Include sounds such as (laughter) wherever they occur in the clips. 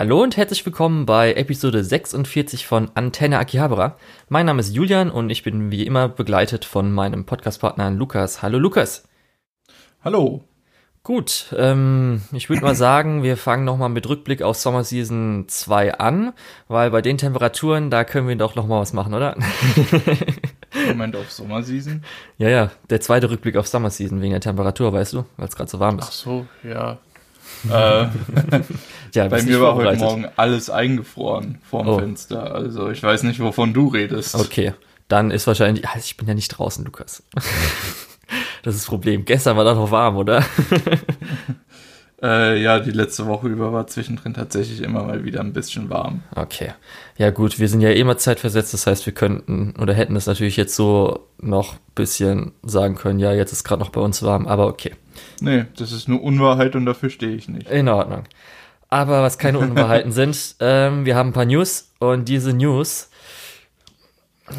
Hallo und herzlich willkommen bei Episode 46 von Antenne Akihabara. Mein Name ist Julian und ich bin wie immer begleitet von meinem Podcastpartner Lukas. Hallo Lukas. Hallo. Gut, ähm, ich würde mal (clears throat) sagen, wir fangen nochmal mit Rückblick auf Summer Season 2 an, weil bei den Temperaturen, da können wir doch nochmal was machen, oder? (laughs) Moment, auf Summer Season? Ja, ja, der zweite Rückblick auf Summer Season wegen der Temperatur, weißt du, weil es gerade so warm ist. Ach so, ja. Äh, (laughs) ja bei mir war heute Morgen alles eingefroren vorm oh. Fenster. Also ich weiß nicht, wovon du redest. Okay, dann ist wahrscheinlich. Also ich bin ja nicht draußen, Lukas. (laughs) das ist das Problem. Gestern war da noch warm, oder? (laughs) Äh, ja, die letzte Woche über war zwischendrin tatsächlich immer mal wieder ein bisschen warm. Okay. Ja, gut, wir sind ja immer zeitversetzt, das heißt, wir könnten oder hätten es natürlich jetzt so noch ein bisschen sagen können, ja, jetzt ist gerade noch bei uns warm, aber okay. Nee, das ist nur Unwahrheit und dafür stehe ich nicht. In Ordnung. Aber was keine Unwahrheiten (laughs) sind, ähm, wir haben ein paar News und diese News,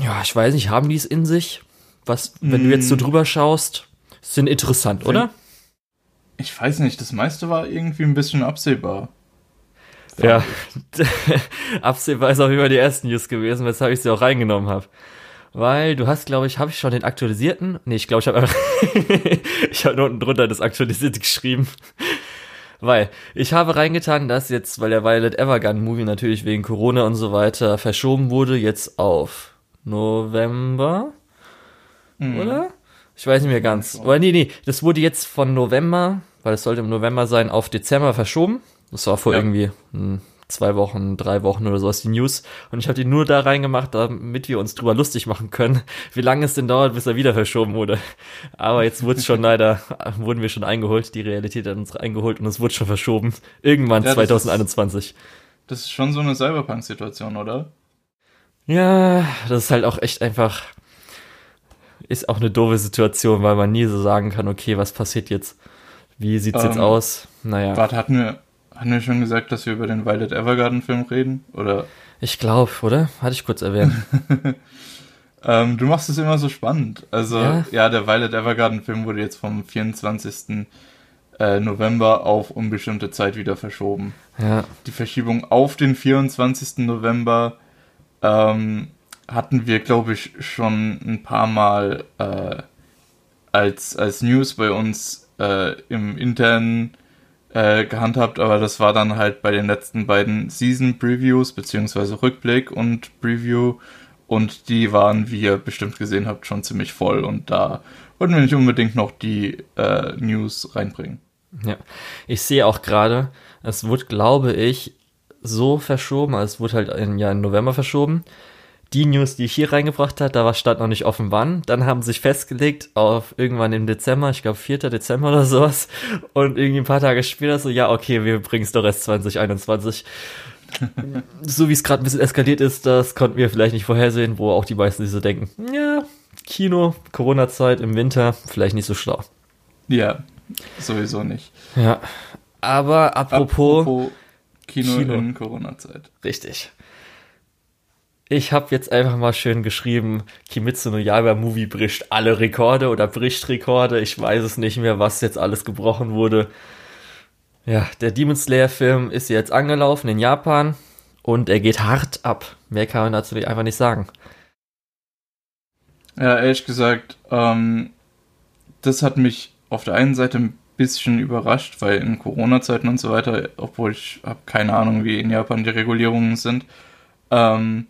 ja, ich weiß nicht, haben die es in sich? Was, wenn mm. du jetzt so mm. drüber schaust, sind interessant, oder? Ich weiß nicht, das meiste war irgendwie ein bisschen absehbar. Ja, (laughs) absehbar ist auch immer die ersten News gewesen, weshalb ich sie auch reingenommen habe. Weil du hast, glaube ich, habe ich schon den aktualisierten? Nee, ich glaube, ich habe einfach (laughs) ich habe unten drunter das aktualisierte geschrieben. Weil ich habe reingetan, dass jetzt, weil der Violet Evergarden Movie natürlich wegen Corona und so weiter verschoben wurde, jetzt auf November, mhm. oder? Ich weiß nicht mehr ganz. Oder nee, nee, das wurde jetzt von November weil es sollte im November sein, auf Dezember verschoben. Das war vor ja. irgendwie hm, zwei Wochen, drei Wochen oder sowas die News. Und ich habe die nur da reingemacht, damit wir uns drüber lustig machen können, (laughs) wie lange es denn dauert, bis er wieder verschoben wurde. Aber jetzt wurde es schon (laughs) leider, wurden wir schon eingeholt. Die Realität hat uns eingeholt und es wurde schon verschoben. Irgendwann ja, 2021. Das ist, das ist schon so eine Cyberpunk-Situation, oder? Ja, das ist halt auch echt einfach, ist auch eine doofe Situation, weil man nie so sagen kann, okay, was passiert jetzt? Wie sieht's ähm, jetzt aus? Naja. Warte, hatten wir, hatten wir schon gesagt, dass wir über den Violet Evergarden Film reden? Oder? Ich glaube, oder? Hatte ich kurz erwähnt. (laughs) ähm, du machst es immer so spannend. Also, ja? ja, der Violet Evergarden Film wurde jetzt vom 24. Äh, November auf unbestimmte Zeit wieder verschoben. Ja. Die Verschiebung auf den 24. November ähm, hatten wir, glaube ich, schon ein paar Mal äh, als, als News bei uns äh, im internen äh, gehandhabt, aber das war dann halt bei den letzten beiden Season Previews beziehungsweise Rückblick und Preview und die waren, wie ihr bestimmt gesehen habt, schon ziemlich voll und da wollten wir nicht unbedingt noch die äh, News reinbringen. Ja, ich sehe auch gerade, es wurde, glaube ich, so verschoben, also es wurde halt im Jahr im November verschoben die News, die ich hier reingebracht habe, da war stand noch nicht offen wann. Dann haben sie sich festgelegt auf irgendwann im Dezember, ich glaube 4. Dezember oder sowas. Und irgendwie ein paar Tage später so, ja, okay, wir bringen es doch erst 2021. (laughs) so wie es gerade ein bisschen eskaliert ist, das konnten wir vielleicht nicht vorhersehen, wo auch die meisten sich so denken, ja, Kino, Corona-Zeit im Winter, vielleicht nicht so schlau. Ja, sowieso nicht. Ja, aber apropos, apropos Kino, Kino. in Corona-Zeit. Richtig. Ich habe jetzt einfach mal schön geschrieben, Kimitsu no Yaiba Movie bricht alle Rekorde oder bricht Rekorde. Ich weiß es nicht mehr, was jetzt alles gebrochen wurde. Ja, der Demon Slayer Film ist jetzt angelaufen in Japan und er geht hart ab. Mehr kann man dazu einfach nicht sagen. Ja, ehrlich gesagt, ähm, das hat mich auf der einen Seite ein bisschen überrascht, weil in Corona-Zeiten und so weiter, obwohl ich habe keine Ahnung, wie in Japan die Regulierungen sind, ähm,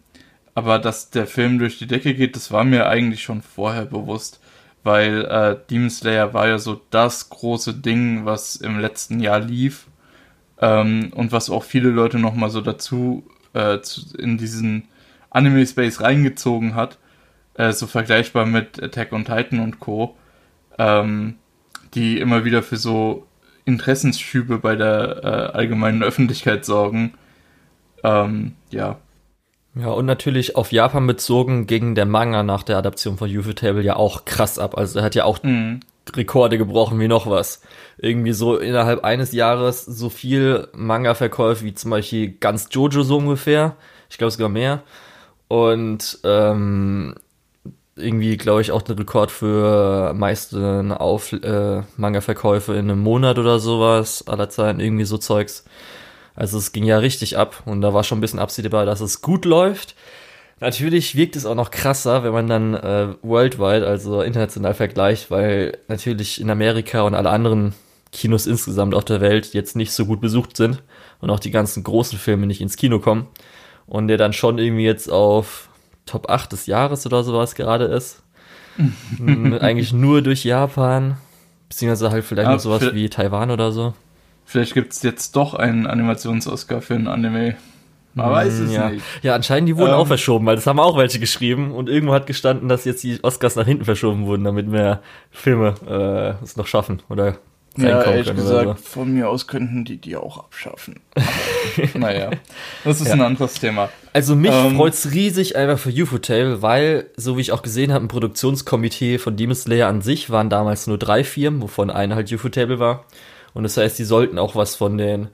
aber dass der Film durch die Decke geht, das war mir eigentlich schon vorher bewusst, weil äh, Demon Slayer war ja so das große Ding, was im letzten Jahr lief ähm, und was auch viele Leute nochmal so dazu äh, zu, in diesen Anime-Space reingezogen hat, äh, so vergleichbar mit Attack on Titan und Co., ähm, die immer wieder für so Interessensschübe bei der äh, allgemeinen Öffentlichkeit sorgen. Ähm, ja, ja, und natürlich auf Japan bezogen ging der Manga nach der Adaption von Ufotable ja auch krass ab. Also er hat ja auch mhm. Rekorde gebrochen wie noch was. Irgendwie so innerhalb eines Jahres so viel Manga-Verkäufe wie zum Beispiel ganz Jojo so ungefähr. Ich glaube sogar mehr. Und ähm, irgendwie, glaube ich, auch der Rekord für meisten Auf äh, Manga-Verkäufe in einem Monat oder sowas aller Zeiten. Irgendwie so Zeugs. Also es ging ja richtig ab und da war schon ein bisschen absehbar, dass es gut läuft. Natürlich wirkt es auch noch krasser, wenn man dann äh, worldwide, also international vergleicht, weil natürlich in Amerika und alle anderen Kinos insgesamt auf der Welt jetzt nicht so gut besucht sind und auch die ganzen großen Filme nicht ins Kino kommen und der dann schon irgendwie jetzt auf Top 8 des Jahres oder sowas gerade ist. (laughs) Eigentlich nur durch Japan, beziehungsweise halt vielleicht ja, noch sowas wie Taiwan oder so. Vielleicht gibt es jetzt doch einen Animations-Oscar für ein Anime. Man hm, weiß es ja. nicht. Ja, anscheinend die wurden ähm, auch verschoben, weil das haben auch welche geschrieben und irgendwo hat gestanden, dass jetzt die Oscars nach hinten verschoben wurden, damit mehr Filme äh, es noch schaffen oder ja, ehrlich gesagt, so. von mir aus könnten die die auch abschaffen. Aber, (laughs) naja, das ist ja. ein anderes Thema. Also mich ähm, freut's riesig einfach für UFO-Tale, weil, so wie ich auch gesehen habe, ein Produktionskomitee von Demon Slayer an sich waren damals nur drei Firmen, wovon eine halt UFO-Table war. Und das heißt, die sollten auch was von den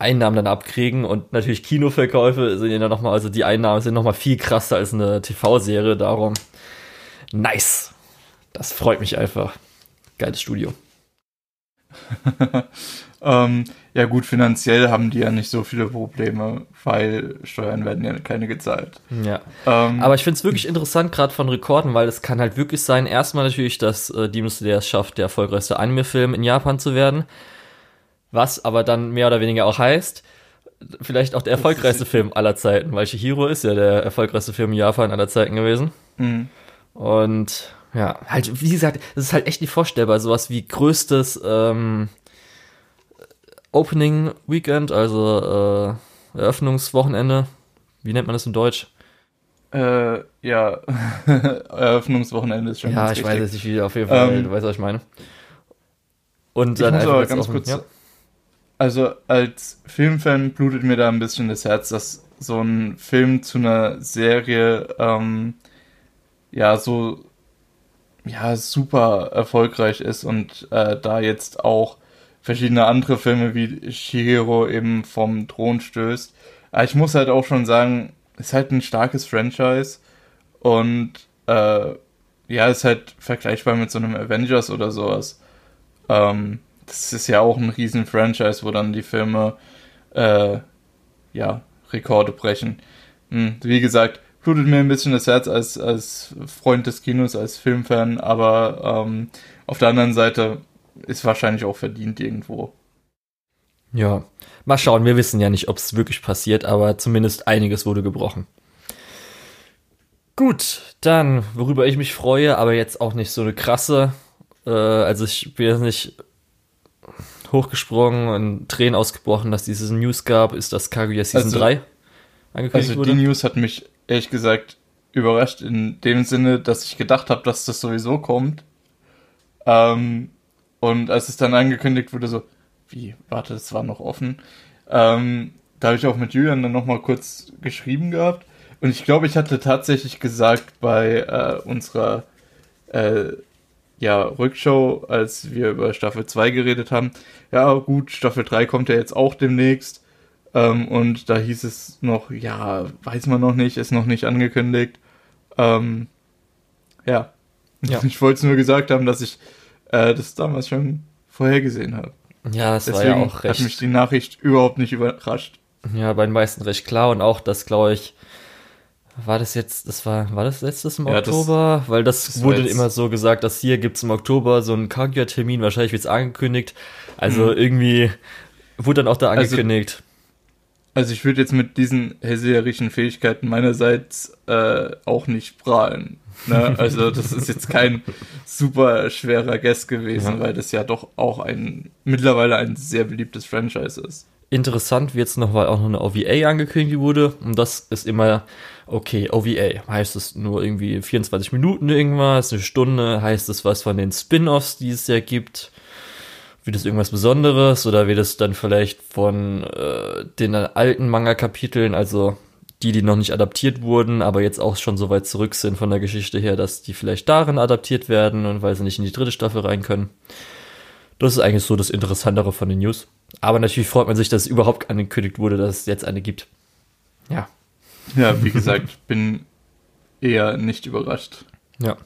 Einnahmen dann abkriegen und natürlich Kinoverkäufe sind ja nochmal, also die Einnahmen sind nochmal viel krasser als eine TV-Serie, darum nice. Das freut mich einfach. Geiles Studio. (laughs) ähm, ja gut, finanziell haben die ja nicht so viele Probleme, weil Steuern werden ja keine gezahlt. Ja. Ähm, Aber ich finde es wirklich interessant, gerade von Rekorden, weil es kann halt wirklich sein, erstmal natürlich, dass äh, Demon Slayer es schafft, der erfolgreichste Anime-Film in Japan zu werden. Was aber dann mehr oder weniger auch heißt, vielleicht auch der erfolgreichste Film aller Zeiten, weil Shihiro ist ja der erfolgreichste Film in Japan aller Zeiten gewesen. Mhm. Und ja, halt, wie gesagt, es ist halt echt nicht vorstellbar, sowas wie größtes ähm, Opening Weekend, also äh, Eröffnungswochenende. Wie nennt man das in Deutsch? Äh, ja, (laughs) Eröffnungswochenende ist schon Ja, ich weiß es nicht, wie auf jeden Fall, ähm, du weißt, was ich meine. Und dann ich muss aber ganz kurz, ja also als Filmfan blutet mir da ein bisschen das Herz, dass so ein Film zu einer Serie ähm, ja so ja super erfolgreich ist und äh, da jetzt auch verschiedene andere Filme wie Shihiro eben vom Thron stößt. Aber ich muss halt auch schon sagen, ist halt ein starkes Franchise und äh, ja, ist halt vergleichbar mit so einem Avengers oder sowas. Ähm, das ist ja auch ein riesen Franchise, wo dann die Filme äh, ja, Rekorde brechen. Hm, wie gesagt, blutet mir ein bisschen das Herz als, als Freund des Kinos, als Filmfan, aber ähm, auf der anderen Seite ist wahrscheinlich auch verdient irgendwo. Ja, mal schauen, wir wissen ja nicht, ob es wirklich passiert, aber zumindest einiges wurde gebrochen. Gut, dann, worüber ich mich freue, aber jetzt auch nicht so eine krasse, äh, also ich bin jetzt nicht hochgesprungen und Tränen ausgebrochen, dass diese News gab, ist, dass Kaguya Season also, 3 angekündigt also wurde. Also die News hat mich ehrlich gesagt überrascht in dem Sinne, dass ich gedacht habe, dass das sowieso kommt. Ähm, und als es dann angekündigt wurde, so, wie, warte, das war noch offen. Ähm, da habe ich auch mit Julian dann nochmal kurz geschrieben gehabt. Und ich glaube, ich hatte tatsächlich gesagt bei äh, unserer äh, ja, Rückschau, als wir über Staffel 2 geredet haben. Ja, gut, Staffel 3 kommt ja jetzt auch demnächst. Ähm, und da hieß es noch, ja, weiß man noch nicht, ist noch nicht angekündigt. Ähm, ja. ja. (laughs) Ich wollte es nur gesagt haben, dass ich äh, das damals schon vorhergesehen habe. Ja, das Deswegen war ja auch recht. hat mich die Nachricht überhaupt nicht überrascht. Ja, bei den meisten recht klar und auch, dass, glaube ich, war das jetzt, das war, war das letztes im ja, Oktober? Das, Weil das, das wurde immer so gesagt, dass hier gibt es im Oktober so einen Kaguya-Termin, wahrscheinlich wird es angekündigt. Also mhm. irgendwie wurde dann auch da also angekündigt. Also, also ich würde jetzt mit diesen hellseherischen Fähigkeiten meinerseits äh, auch nicht prahlen. Ne? (laughs) Also das ist jetzt kein super schwerer Guest gewesen, ja. weil das ja doch auch ein mittlerweile ein sehr beliebtes Franchise ist. Interessant wird es noch, weil auch noch eine OVA angekündigt wurde. Und das ist immer, okay, OVA. Heißt es nur irgendwie 24 Minuten irgendwas, eine Stunde? Heißt es was von den Spin-Offs, die es ja gibt? Wird es irgendwas Besonderes? Oder wird es dann vielleicht von äh, den alten Manga-Kapiteln, also die, die noch nicht adaptiert wurden, aber jetzt auch schon so weit zurück sind von der Geschichte her, dass die vielleicht darin adaptiert werden und weil sie nicht in die dritte Staffel rein können? Das ist eigentlich so das Interessantere von den News. Aber natürlich freut man sich, dass es überhaupt angekündigt wurde, dass es jetzt eine gibt. Ja. Ja, wie gesagt, bin eher nicht überrascht. Ja.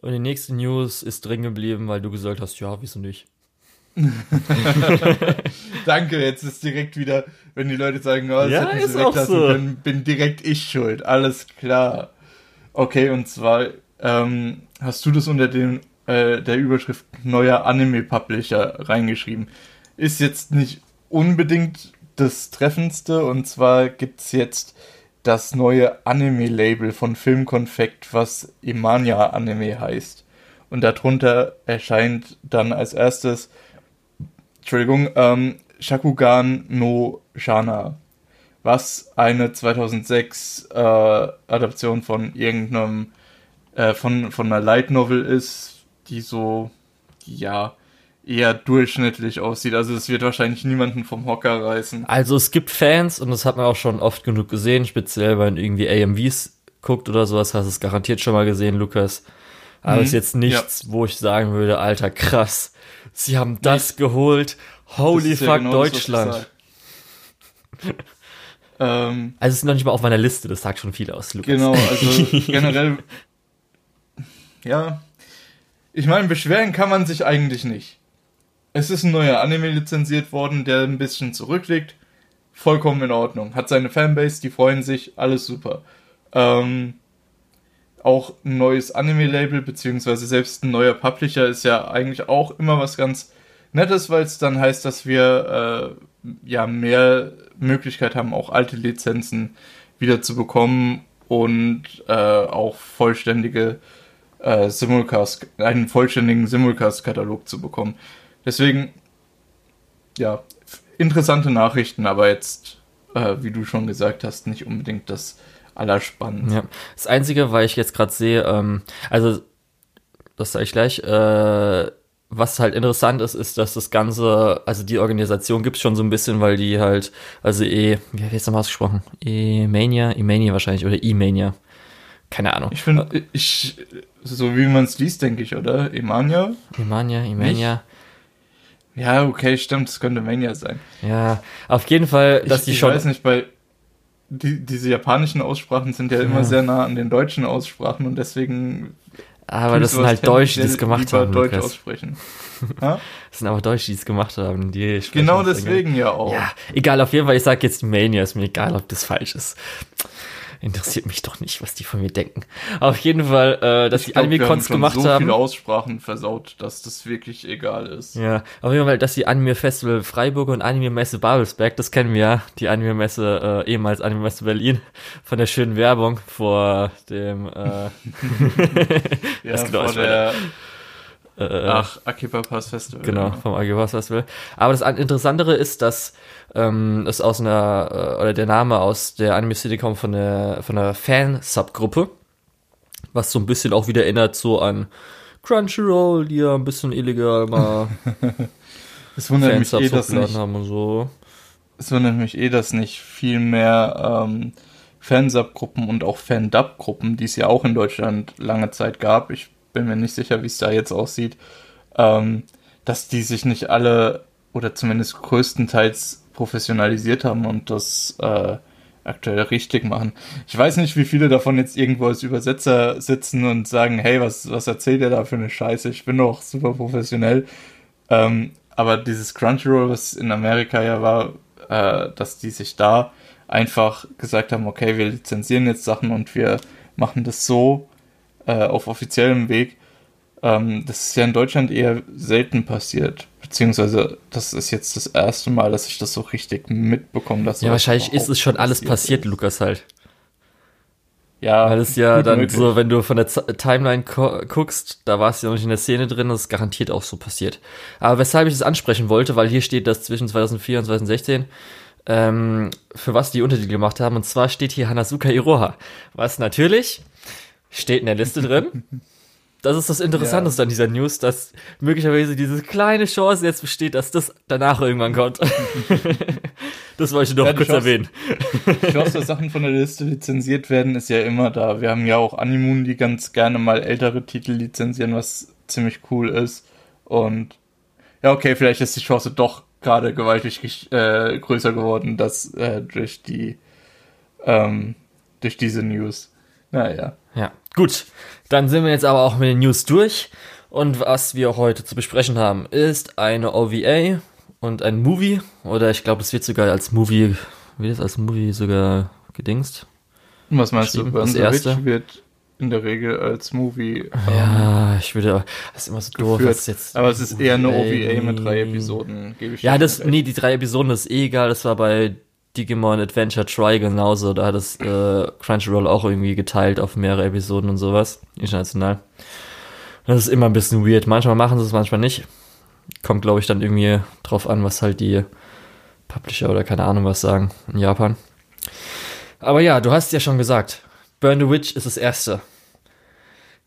Und die nächste News ist drin geblieben, weil du gesagt hast, ja, wieso nicht? (laughs) Danke, jetzt ist direkt wieder, wenn die Leute sagen, oh, das Ja, ist auch weglassen so. können, bin direkt ich schuld. Alles klar. Okay, und zwar ähm, hast du das unter dem, äh, der Überschrift neuer Anime-Publisher reingeschrieben. Ist jetzt nicht unbedingt das Treffendste, und zwar gibt's jetzt das neue Anime-Label von Filmkonfekt, was Imania Anime heißt. Und darunter erscheint dann als erstes, Entschuldigung, ähm, Shakugan no Shana, was eine 2006 äh, Adaption von irgendeinem, äh, von, von einer Light Novel ist, die so, ja, eher durchschnittlich aussieht. Also es wird wahrscheinlich niemanden vom Hocker reißen. Also es gibt Fans und das hat man auch schon oft genug gesehen, speziell wenn man irgendwie AMVs guckt oder sowas, hast du es garantiert schon mal gesehen, Lukas. Aber Mhm, ist jetzt nichts, wo ich sagen würde, alter, krass, sie haben das geholt, holy Das ist ja fuck, genau das, Deutschland. sag. (laughs) ähm, Also es ist noch nicht mal auf meiner Liste, das sagt schon viel aus, Lukas. Genau, also (laughs) generell, ja, ich meine, beschweren kann man sich eigentlich nicht. Es ist ein neuer Anime lizenziert worden, der ein bisschen zurückliegt. Vollkommen in Ordnung. Hat seine Fanbase, die freuen sich, alles super. Ähm, auch ein neues Anime-Label, beziehungsweise selbst ein neuer Publisher ist ja eigentlich auch immer was ganz Nettes, weil es dann heißt, dass wir äh, ja mehr Möglichkeit haben, auch alte Lizenzen wieder zu bekommen und äh, auch vollständige äh, Simulcast, einen vollständigen Simulcast-Katalog zu bekommen. Deswegen, ja, interessante Nachrichten, aber jetzt, äh, wie du schon gesagt hast, nicht unbedingt das Allerspannendste. Ja. Das Einzige, weil ich jetzt gerade sehe, ähm, also das sage ich gleich, äh, was halt interessant ist, ist, dass das Ganze, also die Organisation gibt's schon so ein bisschen, weil die halt, also E, wie heißt das mal ausgesprochen? E-Mania? E-Mania wahrscheinlich, oder E-Mania. Keine Ahnung. Ich finde, ich, so wie man es liest, denke ich, oder? Emania? E-Mania, E-Mania. Ja, okay, stimmt, es könnte Mania sein. Ja, auf jeden Fall, dass ich, die ich schon. weiß nicht, weil die, diese japanischen Aussprachen sind ja immer Ja. sehr nah an den deutschen Aussprachen und deswegen. aber das ich sind halt Deutsche, die es gemacht haben. Deutsch Lukas. aussprechen. (laughs) Das sind aber Deutsche, die es gemacht haben. Die genau deswegen ja auch. Ja, egal, auf jeden Fall, ich sag jetzt Mania, ist mir egal, ob das falsch ist. Interessiert mich doch nicht, was die von mir denken. Auf jeden Fall, äh, dass Ich die Anime-Cons gemacht so haben. viele Aussprachen versaut, dass das wirklich egal ist. Ja, auf jeden Fall, dass die Anime-Festival Freiburg und Anime-Messe Babelsberg, das kennen wir ja, die Anime-Messe, äh, ehemals Anime-Messe Berlin, (laughs) von der schönen Werbung vor dem, äh, (laughs) Ja, Das genau, vor der, äh, ach, Akiba Pass Festival. Genau, vom Agivas Festival. Aber das Interessantere ist, dass ähm, es aus einer, äh, oder der Name aus der Anime City kommt von der, von einer Fan-Subgruppe, was so ein bisschen auch wieder erinnert so an Crunchyroll, die ja ein bisschen illegal mal (laughs) Es wundert mich eh, dass nicht, haben und so. es wundert mich eh, dass nicht viel mehr ähm, Fansub-Gruppen und auch Fan-Dub-Gruppen, die es ja auch in Deutschland lange Zeit gab, ich bin mir nicht sicher, wie es da jetzt aussieht, ähm, dass die sich nicht alle oder zumindest größtenteils professionalisiert haben und das äh, aktuell richtig machen. Ich weiß nicht, wie viele davon jetzt irgendwo als Übersetzer sitzen und sagen, hey, was, was erzählt ihr da für eine Scheiße? Ich bin doch super professionell. Ähm, aber dieses Crunchyroll, was in Amerika ja war, äh, dass die sich da einfach gesagt haben, okay, wir lizenzieren jetzt Sachen und wir machen das so äh, auf offiziellem Weg. Ähm, das ist ja in Deutschland eher selten passiert. Beziehungsweise, das ist jetzt das erste Mal, dass ich das so richtig mitbekomme. Dass Ja, wahrscheinlich ist es schon alles passiert, passiert. Lukas halt. Ja, Weil es ja dann möglich. so, wenn du von der Z Timeline guckst, da war es ja noch nicht in der Szene drin, das ist garantiert auch so passiert. Aber weshalb ich das ansprechen wollte, weil hier steht, dass zwischen 2004 und 2016 ähm, für was die Untertitel gemacht haben. Und zwar steht hier Hanazuka Iroha. Was natürlich steht in der Liste drin. (laughs) Das ist das Interessanteste an dieser News, dass möglicherweise diese kleine Chance jetzt besteht, dass das danach irgendwann kommt. (laughs) das wollte ich noch Ja, kurz Chance- erwähnen. Die Chance, dass Sachen von der Liste lizenziert werden, ist ja immer da. Wir haben ja auch Animoon, die ganz gerne mal ältere Titel lizenzieren, was ziemlich cool ist. Und ja, okay, vielleicht ist die Chance doch gerade gewaltig äh, größer geworden, dass äh, durch die ähm, durch diese News. Naja. Ja, gut. Dann sind wir jetzt aber auch mit den News durch. Und was wir heute zu besprechen haben, ist eine OVA und ein Movie, oder ich glaube, das wird sogar als Movie, wird das als Movie sogar gedingst? Was meinst du? Das erste? Wird in der Regel als Movie. ähm, Ja, ich würde, das ist immer so doof, geführt. was jetzt. aber es ist eher eine OVA mit drei Episoden, gebe ich Ja, das, nee, die drei Episoden ist eh egal, das war bei Digimon Adventure Try genauso, da hat es äh, Crunchyroll auch irgendwie geteilt auf mehrere Episoden und sowas, international. Das ist immer ein bisschen weird, manchmal machen sie es, manchmal nicht. Kommt, glaube ich, dann irgendwie drauf an, was halt die Publisher oder keine Ahnung was sagen in Japan. Aber ja, du hast ja schon gesagt, Burn the Witch ist das erste.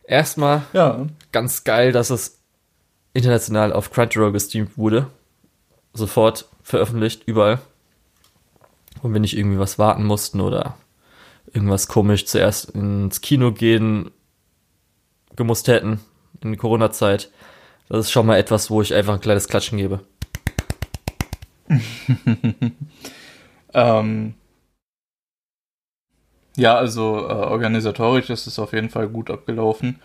Erstmal Ja, ganz geil, dass es international auf Crunchyroll gestreamt wurde. Sofort veröffentlicht, überall. Und wir nicht irgendwie was warten mussten oder irgendwas komisch zuerst ins Kino gehen gemusst hätten in der Corona-Zeit. Das ist schon mal etwas, wo ich einfach ein kleines Klatschen gebe. (laughs) ähm, ja, also äh, organisatorisch ist es auf jeden Fall gut abgelaufen.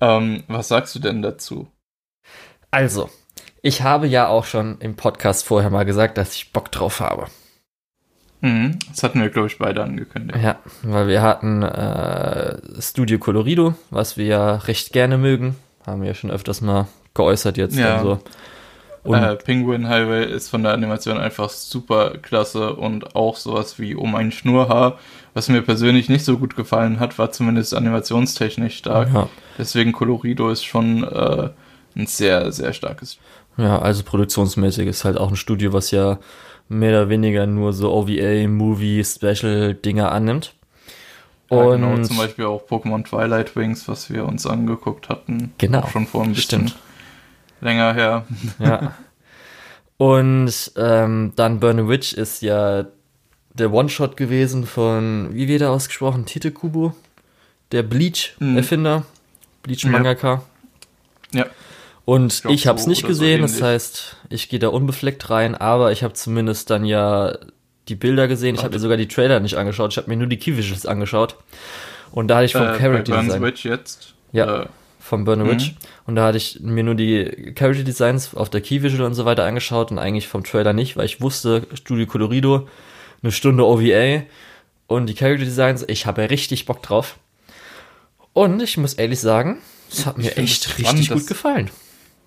Ähm, was sagst du denn dazu? Also, ich habe ja auch schon im Podcast vorher mal gesagt, dass ich Bock drauf habe. Mhm, das hatten wir, glaube ich, beide angekündigt. Ja, weil wir hatten äh, Studio Colorido, was wir ja recht gerne mögen. Haben wir ja schon öfters mal geäußert jetzt. Ja. Also. Und äh, Penguin Highway ist von der Animation einfach super klasse und auch sowas wie Um ein Schnurrhaar. Was mir persönlich nicht so gut gefallen hat, war zumindest animationstechnisch stark. ja, Deswegen Colorido ist schon äh, ein sehr, sehr starkes. ja, also produktionsmäßig ist halt auch ein Studio, was ja mehr oder weniger nur so OVA, Movie, Special-Dinger annimmt. Ja, Und genau, zum Beispiel auch Pokémon Twilight Wings, was wir uns angeguckt hatten. Genau, schon vor ein bisschen stimmt. länger her. Ja. Und ähm, dann Burn a Witch ist ja der One-Shot gewesen von, wie wird er ausgesprochen? Tite Kubo? Der Bleach-Erfinder. Bleach-Mangaka. Ja. Und ich, ich habe es so nicht oder so gesehen, das heißt, ich gehe da unbefleckt rein, aber ich habe zumindest dann ja die Bilder gesehen. Ich habe mir sogar die Trailer nicht angeschaut, ich habe mir nur die Key-Visuals angeschaut. Und da hatte ich vom Äh, Character Design. Switch jetzt. Ja. Äh, Von Burn a Mhm. Witch. Und da hatte ich mir nur die Character Designs auf der Key Visual und so weiter angeschaut und eigentlich vom Trailer nicht, weil ich wusste, Studio Colorido, eine Stunde OVA und die Character Designs, ich habe richtig Bock drauf. Und ich muss ehrlich sagen, es hat Ich mir echt richtig spannend, gut gefallen.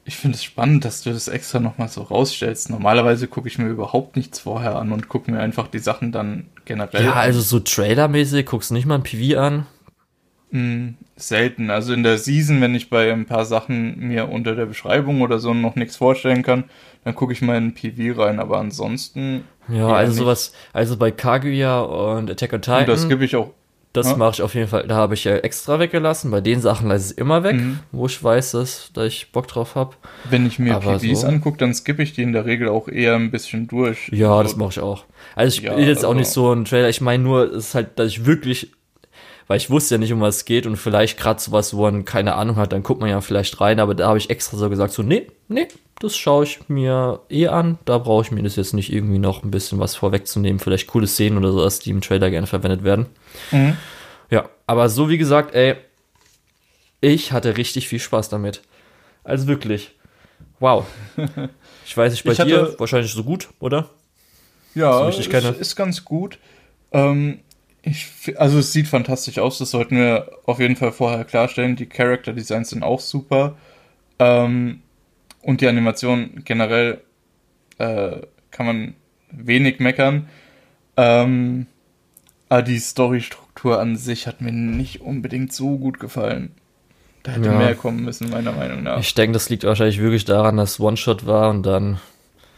Ich finde es spannend, dass du das extra nochmal so rausstellst. Normalerweise gucke ich mir überhaupt nichts vorher an und gucke mir einfach die Sachen dann generell Ja, an. also so Trailermäßig, guckst du nicht mal ein PV an. Mm, selten. Also in der Season, wenn ich bei ein paar Sachen mir unter der Beschreibung oder so noch nichts vorstellen kann, dann gucke ich mal in PV rein. Aber ansonsten, Ja, Ja, also sowas, also bei Kaguya und Attack on Titan, und das gebe ich auch. Das ja. mache ich auf jeden Fall, da habe ich ja extra weggelassen. Bei den Sachen lasse ich es immer weg, Mhm. wo ich weiß, dass, dass ich Bock drauf habe. Wenn ich mir Aber PVs so- angucke, dann skippe ich die in der Regel auch eher ein bisschen durch. Ja, Also, das mache ich auch. Also ich Ja, will jetzt auch also- nicht so ein Trailer. Ich meine nur, es ist halt, dass ich wirklich, weil ich wusste ja nicht, um was es geht und vielleicht gerade sowas, wo man keine Ahnung hat, dann guckt man ja vielleicht rein. Aber da habe ich extra so gesagt, so nee, nee, das schaue ich mir eh an. Da brauche ich mir das jetzt nicht irgendwie noch ein bisschen was vorwegzunehmen. Vielleicht coole Szenen oder sowas, die im Trailer gerne verwendet werden. Mhm. Ja, aber so wie gesagt, ey, ich hatte richtig viel Spaß damit. Also wirklich. Wow. (laughs) Ich weiß nicht, bei Ich dir hatte- wahrscheinlich so gut, oder? Ja, So ist, ist ganz gut. Ähm, ich, also es sieht fantastisch aus, das sollten wir auf jeden Fall vorher klarstellen. Die Character Designs sind auch super. Ähm, und die Animation generell äh, kann man wenig meckern. Ähm, aber die Storystruktur an sich hat mir nicht unbedingt so gut gefallen. Da hätte Ja. mehr kommen müssen, meiner Meinung nach. Ich denke, das liegt wahrscheinlich wirklich daran, dass One-Shot war und dann,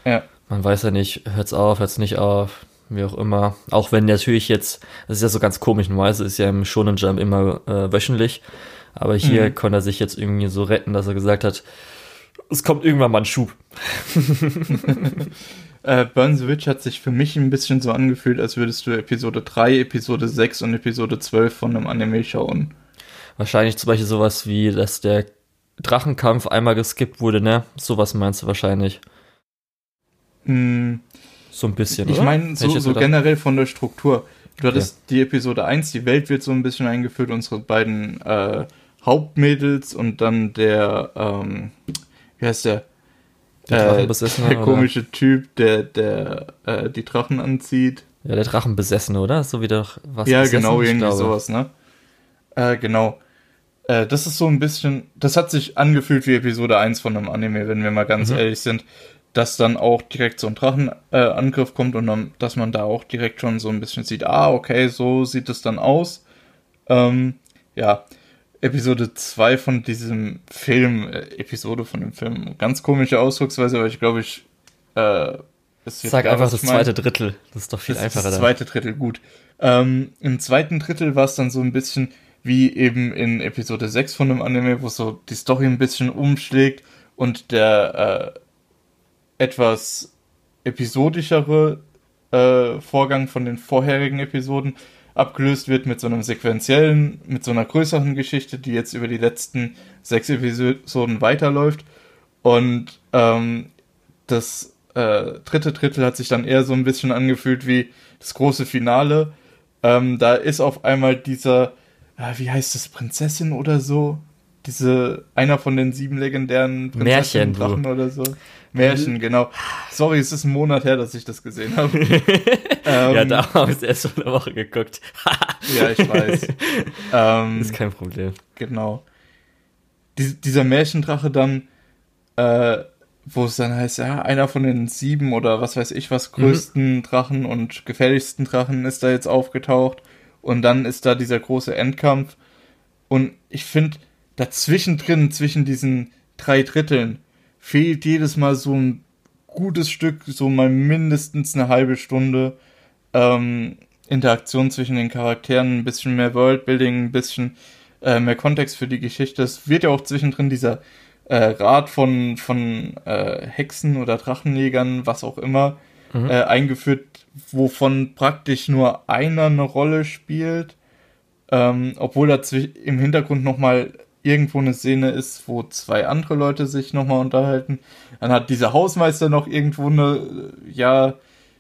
Ja. man weiß ja nicht, hört's auf, hört's nicht auf, wie auch immer. Auch wenn natürlich jetzt, das ist ja so ganz komisch, normalerweise ist ja im Shonen Jump immer äh, wöchentlich, aber hier Mhm. konnte er sich jetzt irgendwie so retten, dass er gesagt hat, es kommt irgendwann mal ein Schub. (laughs) Äh, Burn the Witch hat sich für mich ein bisschen so angefühlt, als würdest du Episode 3, Episode 6 und Episode 12 von einem Anime schauen. Wahrscheinlich zum Beispiel sowas wie, dass der Drachenkampf einmal geskippt wurde, ne? Sowas meinst du wahrscheinlich. Hm, So ein bisschen, ich meine, so, so generell von der Struktur. Du hattest die Episode 1, die Welt wird so ein bisschen eingeführt, unsere beiden äh, Hauptmädels und dann der, ähm, wie heißt der? Der Drachenbesessene. Äh, der komische oder? Typ, der, der äh, die Drachen anzieht. Ja, der Drachenbesessene, oder? So wie doch was. Ja, genau, irgendwie sowas, ne? Äh, genau. Äh, das ist so ein bisschen, das hat sich angefühlt wie Episode 1 von einem Anime, wenn wir mal ganz mhm. ehrlich sind, dass dann auch direkt so ein Drachenangriff äh, kommt und dann, dass man da auch direkt schon so ein bisschen sieht, ah, okay, so sieht es dann aus. Ähm, ja, Episode 2 von diesem Film, äh, Episode von dem Film, ganz komische Ausdrucksweise, aber ich glaube, ich äh, Sag einfach das zweite Drittel. Das ist doch viel das einfacher. Das zweite Drittel, gut. Ähm, Im zweiten Drittel war es dann so ein bisschen wie eben in Episode 6 von dem Anime, wo so die Story ein bisschen umschlägt und der äh, etwas episodischere äh, Vorgang von den vorherigen Episoden abgelöst wird mit so einem sequenziellen, mit so einer größeren Geschichte, die jetzt über die letzten sechs Episoden weiterläuft. Und ähm, das äh, dritte Drittel hat sich dann eher so ein bisschen angefühlt wie das große Finale. Ähm, da ist auf einmal dieser, äh, wie heißt das, Prinzessin oder so? Diese, einer von den sieben legendären Prinzessinnen Drachen oder so. Märchen, genau. Sorry, es ist ein Monat her, dass ich das gesehen habe. (laughs) ähm, ja, da habe ich erst vor einer Woche geguckt. (laughs) ja, ich weiß. Ähm, ist kein Problem. Genau. Die, dieser Märchendrache dann, äh, wo es dann heißt, ja, einer von den sieben oder was weiß ich was größten mhm. Drachen und gefährlichsten Drachen ist da jetzt aufgetaucht und dann ist da dieser große Endkampf und ich finde dazwischen drin zwischen diesen drei Dritteln fehlt jedes Mal so ein gutes Stück, so mal mindestens eine halbe Stunde ähm, Interaktion zwischen den Charakteren, ein bisschen mehr Worldbuilding, ein bisschen äh, mehr Kontext für die Geschichte. Es wird ja auch zwischendrin dieser äh, Rat von, von äh, Hexen oder Drachenjägern, was auch immer, mhm. äh, eingeführt, wovon praktisch nur einer eine Rolle spielt, ähm, obwohl da im Hintergrund nochmal irgendwo eine Szene ist, wo zwei andere Leute sich nochmal unterhalten. Dann hat dieser Hausmeister noch irgendwo eine, ja,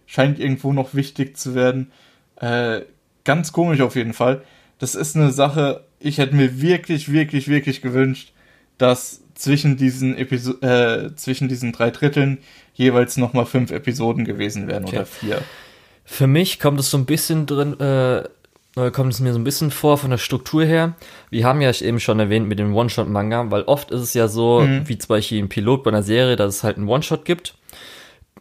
scheint irgendwo noch wichtig zu werden. Äh, ganz komisch auf jeden Fall. Das ist eine Sache, ich hätte mir wirklich, wirklich, wirklich gewünscht, dass zwischen diesen Episo äh, zwischen diesen drei Dritteln jeweils nochmal fünf Episoden gewesen wären okay. oder vier. Für mich kommt es so ein bisschen drin, äh, kommt es mir so ein bisschen vor von der Struktur her. Wir haben ja eben schon erwähnt mit dem One-Shot-Manga, weil oft ist es ja so, mhm. wie zum Beispiel im Pilot bei einer Serie, dass es halt einen One-Shot gibt.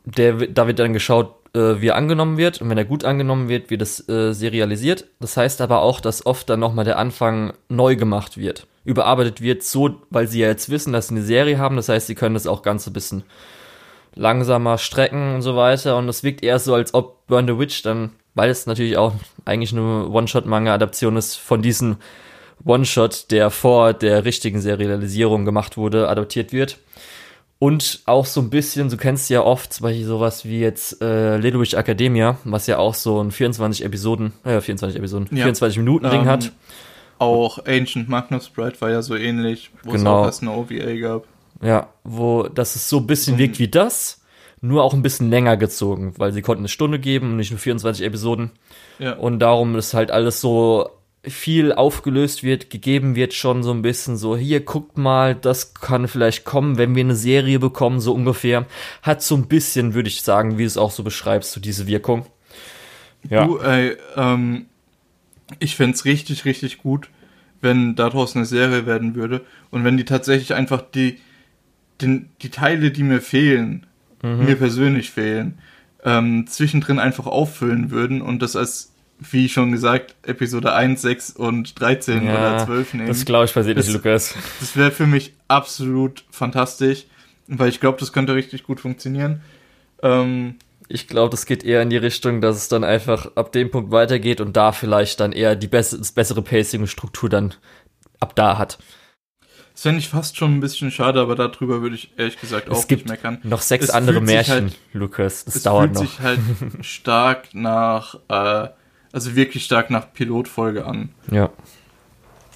Der, da wird dann geschaut, äh, wie er angenommen wird. Und wenn er gut angenommen wird, wird es äh, serialisiert. Das heißt aber auch, dass oft dann nochmal der Anfang neu gemacht wird überarbeitet wird, so, weil sie ja jetzt wissen, dass sie eine Serie haben. Das heißt, sie können das auch ganz ein bisschen langsamer strecken und so weiter. Und es wirkt eher so, als ob Burn the Witch dann, weil es natürlich auch eigentlich eine One-Shot-Manga-Adaption ist, von diesem One-Shot, der vor der richtigen Serialisierung gemacht wurde, adaptiert wird. Und auch so ein bisschen, du kennst ja oft zum Beispiel sowas wie jetzt äh, Witch Academia, was ja auch so ein 24 Episoden, äh, 24 Episoden, ja. 24 Minuten Ding ähm, hat. Auch Ancient Magnus Bride war ja so ähnlich, wo genau. es auch erst eine OVA gab. Ja, wo das ist so ein bisschen so wirkt wie das, nur auch ein bisschen länger gezogen, weil sie konnten eine Stunde geben und nicht nur 24 Episoden. Ja. Und darum ist halt alles so viel aufgelöst wird, gegeben wird schon so ein bisschen so, hier guckt mal, das kann vielleicht kommen, wenn wir eine Serie bekommen, so ungefähr. Hat so ein bisschen, würde ich sagen, wie du es auch so beschreibst, so diese Wirkung. Ja. Du, ey, ähm, ich fände es richtig, richtig gut, wenn daraus eine Serie werden würde und wenn die tatsächlich einfach die, den, die Teile, die mir fehlen, mhm. mir persönlich fehlen, ähm, zwischendrin einfach auffüllen würden und das als, wie schon gesagt, Episode 1, 6 und 13 ja, oder 12 nehmen. Das glaube ich passiert nicht, Lukas. Das wäre für mich absolut fantastisch, weil ich glaube, das könnte richtig gut funktionieren. Ähm, ich glaube, das geht eher in die Richtung, dass es dann einfach ab dem Punkt weitergeht und da vielleicht dann eher die bess das bessere Pacing und Struktur dann ab da hat. Das fände ich fast schon ein bisschen schade, aber darüber würde ich ehrlich gesagt es auch gibt nicht meckern. Noch sechs es andere Märchen, halt, Lukas. Das es dauert noch. Es fühlt sich halt (laughs) stark nach, äh, also wirklich stark nach Pilotfolge an. Ja.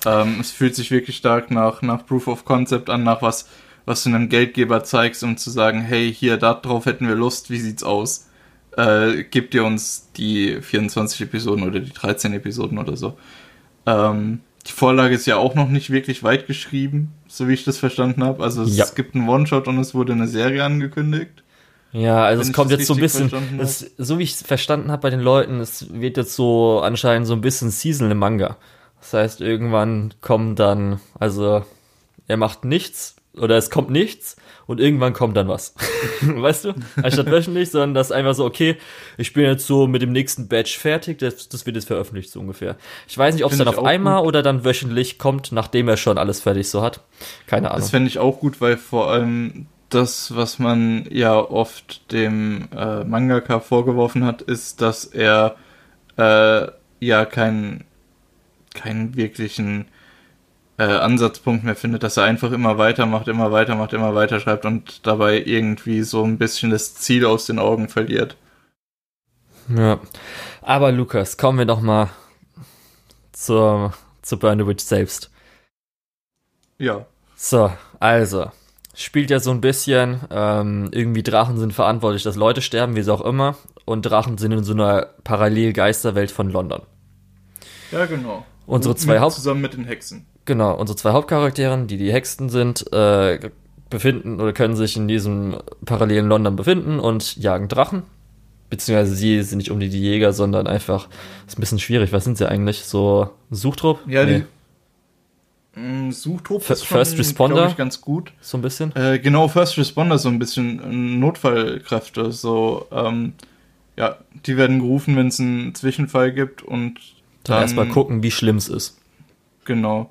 Ähm, es fühlt sich wirklich stark nach, nach Proof of Concept an, nach was, was du einem Geldgeber zeigst, um zu sagen, hey, hier, darauf hätten wir Lust, wie sieht's aus? Äh, gebt ihr uns die 24 Episoden oder die 13 Episoden oder so. Ähm, die Vorlage ist ja auch noch nicht wirklich weit geschrieben, so wie ich das verstanden habe. Also es Ja. gibt einen One-Shot und es wurde eine Serie angekündigt. Ja, also Wenn es kommt jetzt so ein bisschen, es, so wie ich es verstanden habe bei den Leuten, es wird jetzt so anscheinend so ein bisschen Season im Manga. Das heißt, irgendwann kommt dann, also er macht nichts oder es kommt nichts und irgendwann kommt dann was. (laughs) weißt du? Anstatt wöchentlich, sondern das einfach so, okay, ich bin jetzt so mit dem nächsten Batch fertig, das, das wird jetzt veröffentlicht, so ungefähr. Ich weiß nicht, ob es dann auf einmal oder dann wöchentlich kommt, nachdem er schon alles fertig so hat. Keine Ahnung. Das fände ich auch gut, weil vor allem das, was man ja oft dem äh, Mangaka vorgeworfen hat, ist, dass er äh, ja keinen keinen wirklichen äh, Ansatzpunkt mehr findet, dass er einfach immer weitermacht, immer weitermacht, immer weiter schreibt und dabei irgendwie so ein bisschen das Ziel aus den Augen verliert. Ja. Aber Lukas, kommen wir doch mal zur, zu Burn the Witch selbst. Ja. So, also. Spielt ja so ein bisschen, ähm, irgendwie Drachen sind verantwortlich, dass Leute sterben, wie sie auch immer. Und Drachen sind in so einer Parallelgeisterwelt von London. Ja, genau. Unsere zwei Haupt Zusammen mit den Hexen. Genau, unsere zwei Hauptcharakteren, die die Hexen sind, äh, befinden oder können sich in diesem parallelen London befinden und jagen Drachen. Beziehungsweise sie sind nicht um die, die Jäger, sondern einfach, ist ein bisschen schwierig. Was sind sie eigentlich? So Suchtrupp? Ja, Nee, die mm, Suchtrupp F- ist schon, First Responder? ich, ganz gut. so ein bisschen. Äh, genau, First Responder, so ein bisschen äh, Notfallkräfte. So, ähm, ja, die werden gerufen, wenn es einen Zwischenfall gibt und Dann dann erstmal gucken, wie schlimm es ist. Genau.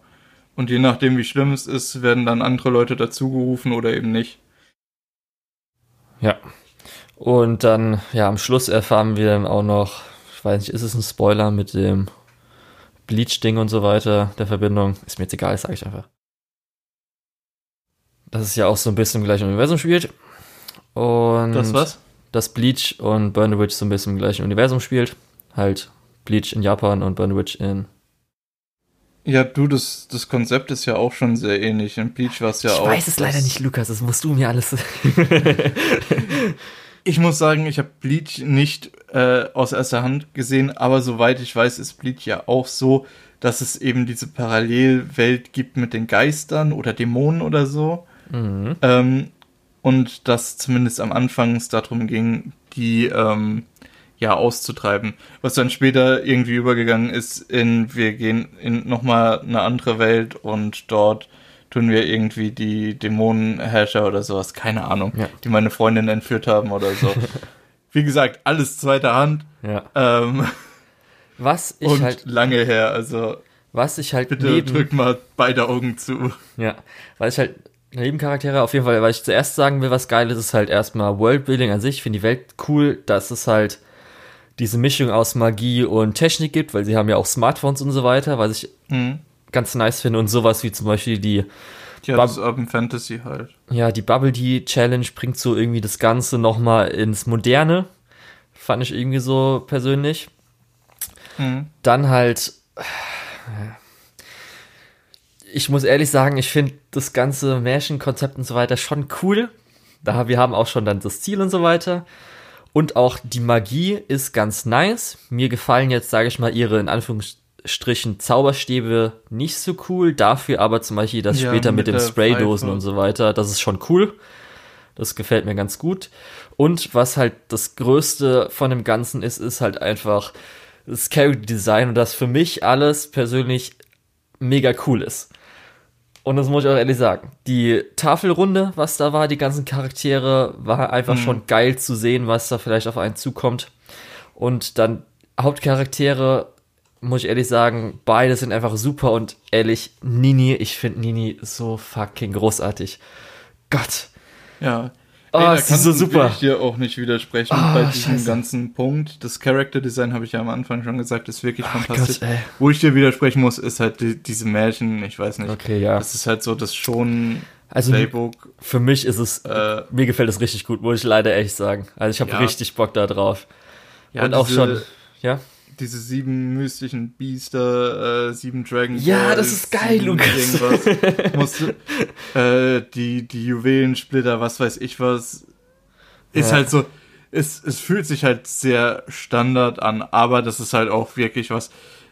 Und je nachdem, wie schlimm es ist, werden dann andere Leute dazugerufen oder eben nicht. Ja. Und dann, ja, am Schluss erfahren wir dann auch noch, ich weiß nicht, ist es ein Spoiler mit dem Bleach-Ding und so weiter, der Verbindung? Ist mir jetzt egal, sage ich einfach. Dass es ja auch so ein bisschen im gleichen Universum spielt. Und Das was? dass Bleach und Burn the Witch so ein bisschen im gleichen Universum spielt. Halt Bleach in Japan und Burn the Witch in. Ja, du, das, das Konzept ist ja auch schon sehr ähnlich. In Bleach war es ja ich auch. weiß es leider nicht, Lukas, das musst du mir alles. (laughs) Ich muss sagen, ich habe Bleach nicht äh, aus erster Hand gesehen, aber soweit ich weiß, ist Bleach ja auch so, dass es eben diese Parallelwelt gibt mit den Geistern oder Dämonen oder so. mhm. Ähm, und dass zumindest am Anfang es darum ging, die ähm, ja auszutreiben. Was dann später irgendwie übergegangen ist in, wir gehen in nochmal eine andere Welt und dort tun wir irgendwie die Dämonenherrscher oder sowas, keine Ahnung, Ja. die meine Freundin entführt haben oder so. (laughs) Wie gesagt, alles zweiter Hand Ja. ähm, Was ich und halt, lange her. Also was ich halt bitte neben, drück mal beide Augen zu. Ja, weil ich halt Nebencharaktere auf jeden Fall, weil ich zuerst sagen will, was geil ist, ist halt erstmal Worldbuilding an sich. Ich finde die Welt cool, dass es halt diese Mischung aus Magie und Technik gibt, weil sie haben ja auch Smartphones und so weiter, was ich Hm. ganz nice finde und sowas wie zum Beispiel die, Ja, Bab- das ist Urban Fantasy halt. ja, die Bubble Tea Challenge bringt so irgendwie das Ganze nochmal ins Moderne. Fand ich irgendwie so persönlich. Hm. Dann halt, ich muss ehrlich sagen, ich finde das ganze Märchenkonzept und so weiter schon cool. Da, wir haben auch schon dann das Ziel und so weiter. Und auch die Magie ist ganz nice. Mir gefallen jetzt, sage ich mal, ihre in Anführungsstrichen Zauberstäbe nicht so cool. Dafür aber zum Beispiel das Ja, später mit, mit den der Spraydosen und so weiter. Das ist schon cool. Das gefällt mir ganz gut. Und was halt das Größte von dem Ganzen ist, ist halt einfach das Character Design und das für mich alles persönlich mega cool ist. Und das muss ich auch ehrlich sagen. Die Tafelrunde, was da war, die ganzen Charaktere, war einfach Mhm. schon geil zu sehen, was da vielleicht auf einen zukommt. Und dann Hauptcharaktere, muss ich ehrlich sagen, beide sind einfach super und ehrlich, Nini, ich finde Nini so fucking großartig. Gott. Ja. Oh, da ist sie kann- so super. Will ich dir auch nicht widersprechen Ah, bei diesem scheiße. ganzen Punkt. Das Character Design habe ich ja am Anfang schon gesagt, ist wirklich Ach fantastisch. Gott. Wo ich dir widersprechen muss, ist halt die, diese Märchen, ich weiß nicht. Okay, ja. Das ist halt so das schon Also Playbook. für mich ist es, Äh, mir gefällt es richtig gut, muss ich leider echt sagen. Also ich habe Ja. richtig Bock da drauf. ja, und auch diese- schon, ja. Diese sieben mystischen Biester, äh, sieben Dragon Ja, Balls, das ist geil, Lukas. Irgendwas. Musst, du- äh, die, die Juwelensplitter, was weiß ich was. Ist Ja. halt so, es, es fühlt sich halt sehr Standard an, aber das ist halt auch wirklich was.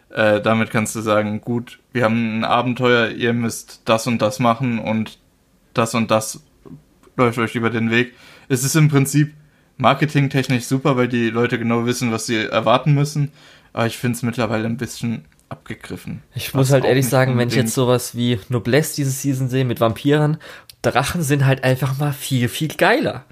äh, damit kannst du sagen, gut, wir haben ein Abenteuer, ihr müsst das und das machen und das und das läuft euch über den Weg. Es ist im Prinzip marketingtechnisch super, weil die Leute genau wissen, was sie erwarten müssen. Aber ich finde es mittlerweile ein bisschen abgegriffen. Ich muss halt ehrlich sagen, wenn ich jetzt sowas wie Noblesse diese Season sehe mit Vampiren, Drachen sind halt einfach mal viel, viel geiler.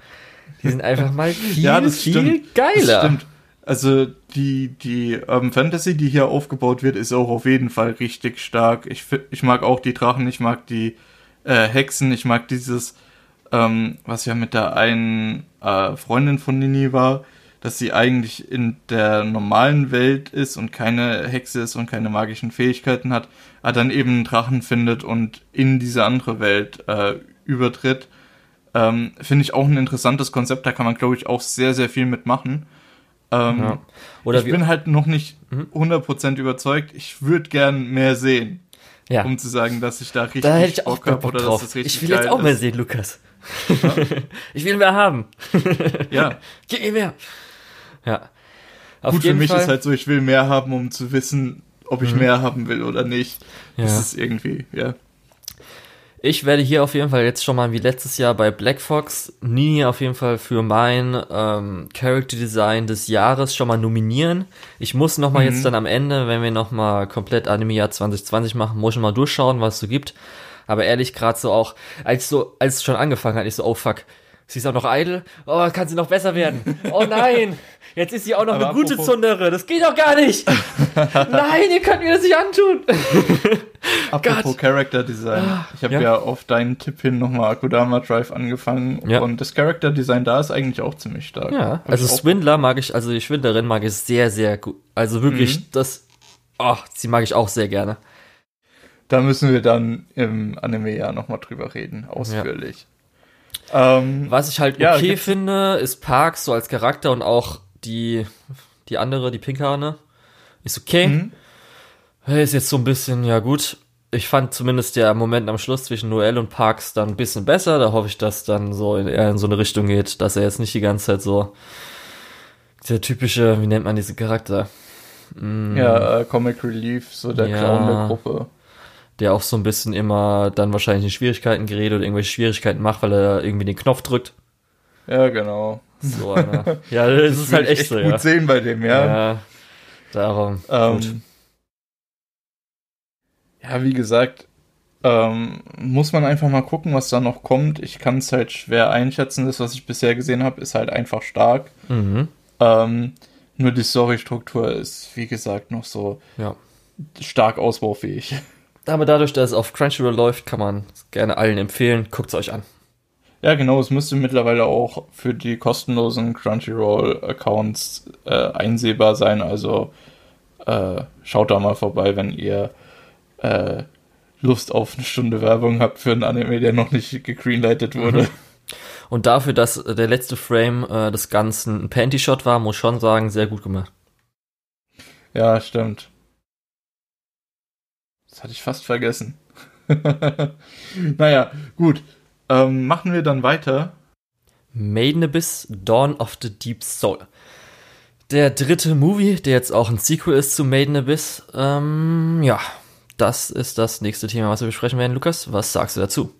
Die sind einfach mal (laughs) viel, ja, das viel stimmt. geiler. Das stimmt. Also die, die Urban Fantasy, die hier aufgebaut wird, ist auch auf jeden Fall richtig stark. Ich, ich mag auch die Drachen, ich mag die äh, Hexen, ich mag dieses, ähm, was ja mit der einen äh, Freundin von Nini war, dass sie eigentlich in der normalen Welt ist und keine Hexe ist und keine magischen Fähigkeiten hat, aber dann eben einen Drachen findet und in diese andere Welt äh, übertritt. Ähm, Finde ich auch ein interessantes Konzept, da kann man, glaube ich, auch sehr, sehr viel mitmachen. Ähm, ja. Oder ich bin halt noch nicht mhm. 100% überzeugt. Ich würde gern mehr sehen. Ja. Um zu sagen, dass ich da richtig da hätte ich auch Bock, Bock oder drauf. dass das richtig Ich will jetzt auch ist. mehr sehen, Lukas. Ja. (laughs) ich will mehr haben. ja. (laughs) Gib mir mehr. Ja. Auf Gut, für mich Fall. ist halt so, ich will mehr haben, um zu wissen, ob ich mhm. mehr haben will oder nicht. Ja. Das ist irgendwie, ja. Ich werde hier auf jeden Fall jetzt schon mal wie letztes Jahr bei Black Fox Nini auf jeden Fall für mein ähm, Character Design des Jahres schon mal nominieren. Ich muss noch mal mhm. jetzt dann am Ende, wenn wir noch mal komplett Anime Jahr 2020 machen, muss ich mal durchschauen, was es so gibt. Aber ehrlich, gerade so auch, als so, als es schon angefangen hat, ich so, oh fuck, sie ist auch noch eitel. Oh, kann sie noch besser werden? Oh nein! (laughs) Jetzt ist sie auch noch Aber eine gute Zundere. Das geht doch gar nicht. (laughs) Nein, ihr könnt mir das nicht antun. (laughs) apropos. Character Design. Ah, ich habe ja. ja. auf deinen Tipp hin nochmal Akudama Drive angefangen. Ja. Und das Character Design da ist eigentlich auch ziemlich stark. Ja, Hab also Swindler mag ich, also die Schwindlerin mag ich sehr, sehr gut. Also wirklich, mhm. das, oh, sie mag ich auch sehr gerne. Da müssen wir dann im Anime ja nochmal drüber reden, ausführlich. Ja. Ähm, Was ich halt okay ja, finde, ist Parks so als Charakter und auch die, die andere, die Pinkane, ist okay. Mhm. Ist jetzt so ein bisschen, ja gut. Ich fand zumindest der Moment am Schluss zwischen Noel und Parks dann ein bisschen besser. Da hoffe ich, dass dann so in, eher in so eine Richtung geht, dass er jetzt nicht die ganze Zeit so der typische, wie nennt man diesen Charakter? Mm. Ja, äh, Comic Relief, so der ja, Clown der Gruppe. Der auch so ein bisschen immer dann wahrscheinlich in Schwierigkeiten gerät oder irgendwelche Schwierigkeiten macht, weil er irgendwie den Knopf drückt. Ja, genau. So einer. Ja, das, das ist halt echt, echt so, gut ja. sehen bei dem, ja. Ja, darum. Ähm, ja, wie gesagt, ähm, muss man einfach mal gucken, was da noch kommt. Ich kann es halt schwer einschätzen. Das, was ich bisher gesehen habe, ist halt einfach stark. Mhm. Ähm, nur die Story-Struktur ist, wie gesagt, noch so ja. stark ausbaufähig. Aber dadurch, dass es auf Crunchyroll läuft, kann man es gerne allen empfehlen. Guckt es euch an. Ja, genau, es müsste mittlerweile auch für die kostenlosen Crunchyroll-Accounts äh, einsehbar sein. Also äh, schaut da mal vorbei, wenn ihr äh, Lust auf eine Stunde Werbung habt für einen Anime, der noch nicht gegreenlightet wurde. Mhm. Und dafür, dass der letzte Frame äh, des Ganzen ein Panty-Shot war, muss schon sagen, sehr gut gemacht. Ja, stimmt. Das hatte ich fast vergessen. (laughs) naja, gut. Ähm, machen wir dann weiter. Maiden Abyss, Dawn of the Deep Soul. Der dritte Movie, der jetzt auch ein Sequel ist zu Maiden Abyss. Ähm, ja, das ist das nächste Thema, was wir besprechen werden. Lukas, was sagst du dazu?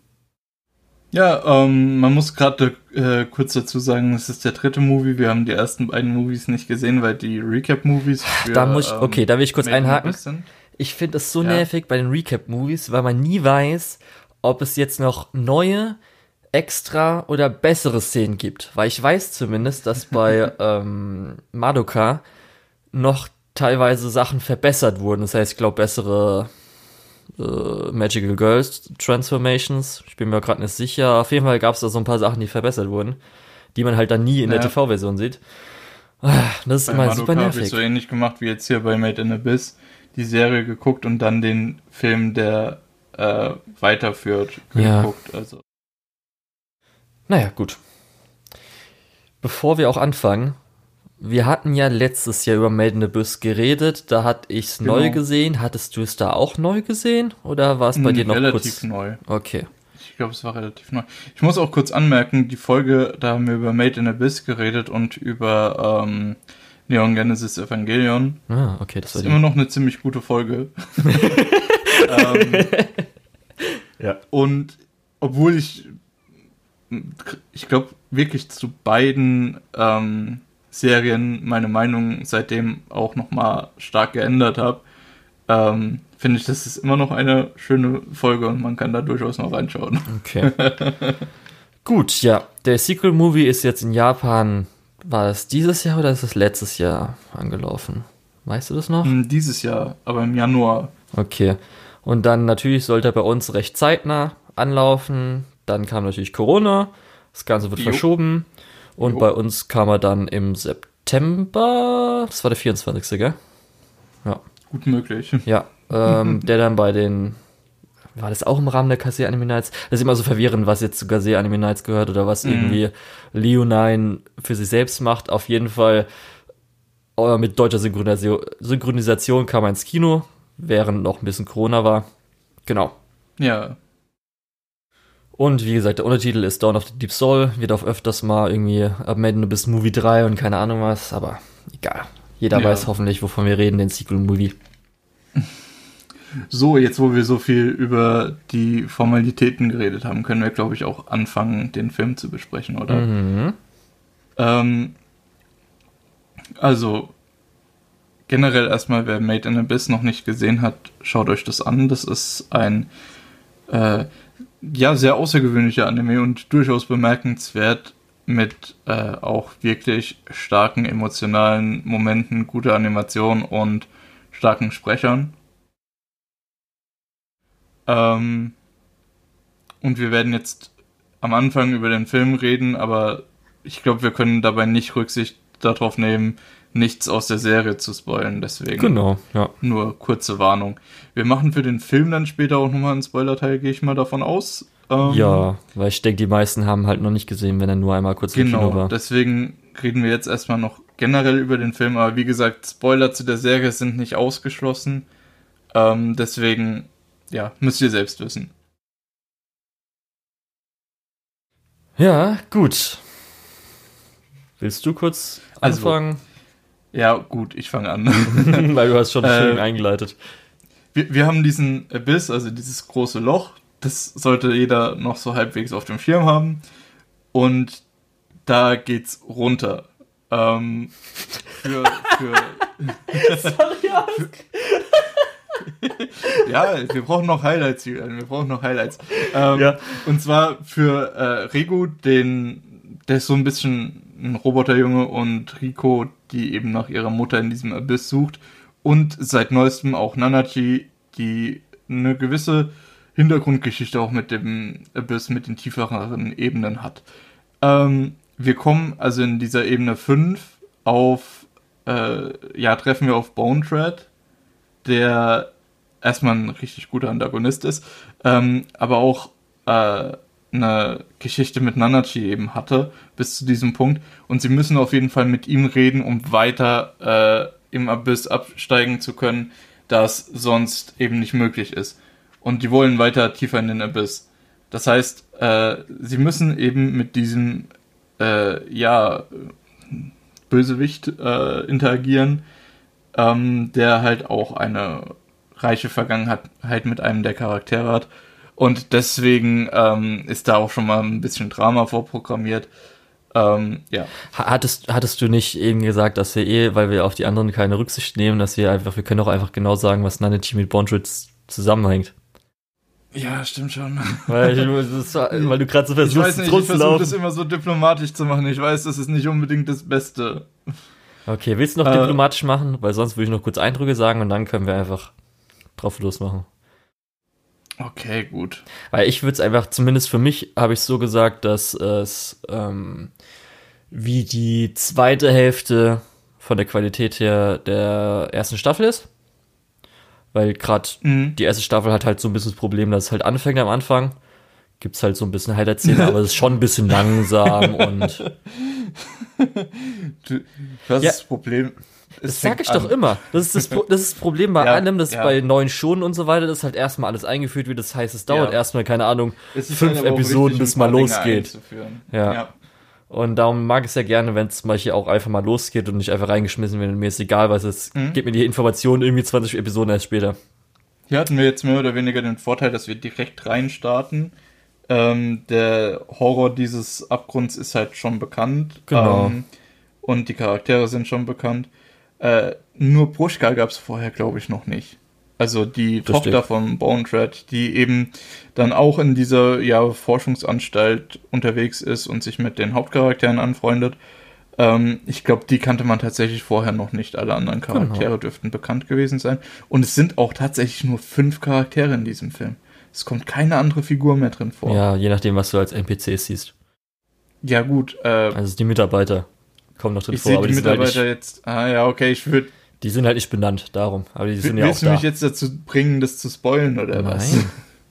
Ja, ähm, man muss gerade äh, kurz dazu sagen, es ist der dritte Movie. Wir haben die ersten beiden Movies nicht gesehen, weil die Recap-Movies. Da muss ich, okay, da will ich kurz Maiden einhaken. Ich finde es so ja. nervig bei den Recap-Movies, weil man nie weiß, ob es jetzt noch neue, extra oder bessere Szenen gibt. Weil ich weiß zumindest, dass bei (laughs) ähm, Madoka noch teilweise Sachen verbessert wurden. Das heißt, ich glaube, bessere äh, Magical Girls Transformations. Ich bin mir gerade nicht sicher. Auf jeden Fall gab es da so ein paar Sachen, die verbessert wurden, die man halt dann nie in ja. der TV-Version sieht. Ah, das ist bei immer Madoka super nervig. Habe ich so ähnlich gemacht wie jetzt hier bei Made in Abyss. Die Serie geguckt und dann den Film, der äh, weiterführt, geguckt. Ja. Also. Naja, gut. Bevor wir auch anfangen, wir hatten ja letztes Jahr über Made in Abyss geredet, da hatte ich es genau. neu gesehen. Hattest du es da auch neu gesehen oder war es bei hm, dir noch relativ kurz? neu. Okay. Ich glaube, es war relativ neu. Ich muss auch kurz anmerken, die Folge, da haben wir über Made in Abyss geredet und über ähm, Neon Genesis Evangelion. Ah, okay, das Das ist immer noch eine ziemlich gute Folge. (laughs) ähm, (laughs) Ja. Und obwohl ich, ich glaube, wirklich zu beiden ähm, Serien meine Meinung seitdem auch nochmal stark geändert habe, ähm, finde ich, das ist immer noch eine schöne Folge und man kann da durchaus noch reinschauen. Okay. (laughs) Gut, ja. Der Sequel-Movie ist jetzt in Japan, war es dieses Jahr oder ist es letztes Jahr angelaufen? Weißt du das noch? Hm, Dieses Jahr, aber im Januar. Okay. Und dann natürlich sollte er bei uns recht zeitnah anlaufen. Dann kam natürlich Corona. Das Ganze wird Jo. verschoben. Und Jo. bei uns kam er dann im September. Das war der 24. gell? Ja. Gut möglich. (laughs) Ja. Ähm, der dann bei den. War das auch im Rahmen der Kase Anime Nights? Das ist immer so verwirrend, was jetzt zu Kase Anime Nights gehört oder was irgendwie Leonine für sich selbst macht. Auf jeden Fall äh, mit deutscher Synchronisation, Synchronisation kam er ins Kino, während noch ein bisschen Corona war. Genau. Ja, Und wie gesagt, der Untertitel ist Dawn of the Deep Soul, wird auch öfters mal irgendwie abmelden bis Movie 3 und keine Ahnung was, aber egal. Jeder Ja. weiß hoffentlich, wovon wir reden, den Sequel-Movie. So, jetzt wo wir so viel über die Formalitäten geredet haben, können wir, glaube ich, auch anfangen, den Film zu besprechen, oder? Mhm. Ähm, also, generell erstmal, wer Made in Abyss noch nicht gesehen hat, schaut euch das an. Das ist ein, äh, ja, sehr außergewöhnlicher Anime und durchaus bemerkenswert mit äh, auch wirklich starken emotionalen Momenten, guter Animation und starken Sprechern. Ähm, und wir werden jetzt am Anfang über den Film reden, aber ich glaube, wir können dabei nicht Rücksicht darauf nehmen, nichts aus der Serie zu spoilen. Deswegen Genau, ja. nur kurze Warnung. Wir machen für den Film dann später auch nochmal einen Spoiler-Teil, gehe ich mal davon aus. Ähm, Ja, weil ich denke, die meisten haben halt noch nicht gesehen, wenn er nur einmal kurz im Kino Genau, war. deswegen reden wir jetzt erstmal noch generell über den Film, aber wie gesagt, Spoiler zu der Serie sind nicht ausgeschlossen. Ähm, deswegen, ja, müsst ihr selbst wissen. Ja, gut. Willst du kurz Also, anfangen? Ja, gut, ich fange an. (laughs) weil du hast schon (laughs) Äh, schön eingeleitet. wir, wir haben diesen Abyss, also dieses große Loch. Das sollte jeder noch so halbwegs auf dem Schirm haben. Und da geht's runter. Ähm, für, (laughs) für, ja, wir brauchen noch Highlights, Julian. Wir brauchen noch Highlights. Ähm, Ja. Und zwar für äh, Regu, den, der ist so ein bisschen ein Roboterjunge und Rico, die eben nach ihrer Mutter in diesem Abyss sucht. Und seit neuestem auch Nanachi, die eine gewisse Hintergrundgeschichte auch mit dem Abyss, mit den tieferen Ebenen hat. Ähm, wir kommen also in dieser Ebene 5 auf, äh, ja, treffen wir auf Bone Thread, der erstmal ein richtig guter Antagonist ist, ähm, aber auch äh, eine Geschichte mit Nanachi eben hatte, bis zu diesem Punkt. Und sie müssen auf jeden Fall mit ihm reden, um weiter äh, im Abyss absteigen zu können, da es sonst eben nicht möglich ist. Und die wollen weiter tiefer in den Abyss. Das heißt, äh, sie müssen eben mit diesem, äh, ja, Bösewicht äh, interagieren, ähm, der halt auch eine reiche Vergangenheit mit einem der Charaktere hat. Und deswegen ähm, ist da auch schon mal ein bisschen Drama vorprogrammiert. Ähm, ja. Ha- Hattest, hattest du nicht eben gesagt, dass wir eh, weil wir auf die anderen keine Rücksicht nehmen, dass wir einfach, wir können auch einfach genau sagen, was Nanachi mit Bondred zusammenhängt. Ja, stimmt schon. (laughs) Weil, ich, war, weil du gerade so Ich weiß versuchst, nicht, ich versuche das immer so diplomatisch zu machen. Ich weiß, das ist nicht unbedingt das Beste. Okay, willst du noch Äh, diplomatisch machen? Weil sonst würde ich noch kurz Eindrücke sagen und dann können wir einfach drauf losmachen. Okay, gut. Weil ich würde es einfach, zumindest für mich, habe ich so gesagt, dass es ähm, wie die zweite Hälfte von der Qualität her der ersten Staffel ist. Weil gerade Mhm. die erste Staffel hat halt so ein bisschen das Problem, dass es halt anfängt am Anfang. Gibt's halt so ein bisschen Highlight-Szenen, aber es ist schon ein bisschen langsam und (laughs) Du, das Ja. ist das Problem. Das sag fängt ich doch an. immer. Das ist das, Pro- das, ist das Problem bei Ja, allem, dass ja. bei neuen Schonen und so weiter, dass halt erstmal alles eingeführt wird. Das heißt, es dauert Ja. erstmal, keine Ahnung, ist fünf Episoden, bis mal losgeht. Ja. Und darum mag ich es ja gerne, wenn es zum Beispiel auch einfach mal losgeht und nicht einfach reingeschmissen wird. Mir ist egal, was es mhm. gibt mir die Informationen irgendwie 20 Episoden erst später. Hier hatten wir jetzt mehr oder weniger den Vorteil, dass wir direkt reinstarten. Ähm, der Horror dieses Abgrunds ist halt schon bekannt. Genau. Ähm, und die Charaktere sind schon bekannt. Äh, nur Bruschka gab es vorher, glaube ich, noch nicht. Also die das Tochter stimmt. von Bone Thread, die eben dann auch in dieser ja, Forschungsanstalt unterwegs ist und sich mit den Hauptcharakteren anfreundet. Ähm, ich glaube, die kannte man tatsächlich vorher noch nicht. Alle anderen genau. Charaktere genau. dürften bekannt gewesen sein. Und es sind auch tatsächlich nur fünf Charaktere in diesem Film. Es kommt keine andere Figur mehr drin vor. Ja, je nachdem, was du als NPCs siehst. Ja, gut. Äh, also die Mitarbeiter kommen noch drin ich vor. Ich sehe die halt Mitarbeiter halt jetzt. Ah, ja, okay, ich würde die sind halt nicht benannt, darum. Aber die sind ja auch Willst du mich jetzt dazu bringen, das zu spoilen oder Nein. was?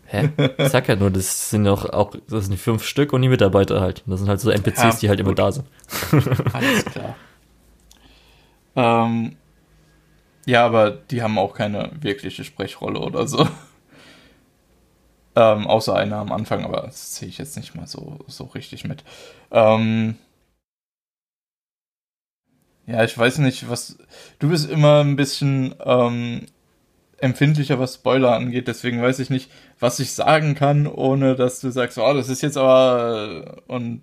Hä? Ich sag ja nur, das sind auch, auch das sind die fünf Stück und die Mitarbeiter halt. Das sind halt so NPCs, ja, die halt gut. immer da sind. Alles klar. ähm, ja, aber die haben auch keine wirkliche Sprechrolle oder so. Ähm, außer einer am Anfang, aber das sehe ich jetzt nicht mal so, so richtig mit. Ähm, ja, ich weiß nicht, was. Du bist immer ein bisschen ähm, empfindlicher, was Spoiler angeht, deswegen weiß ich nicht, was ich sagen kann, ohne dass du sagst, oh, das ist jetzt aber. Und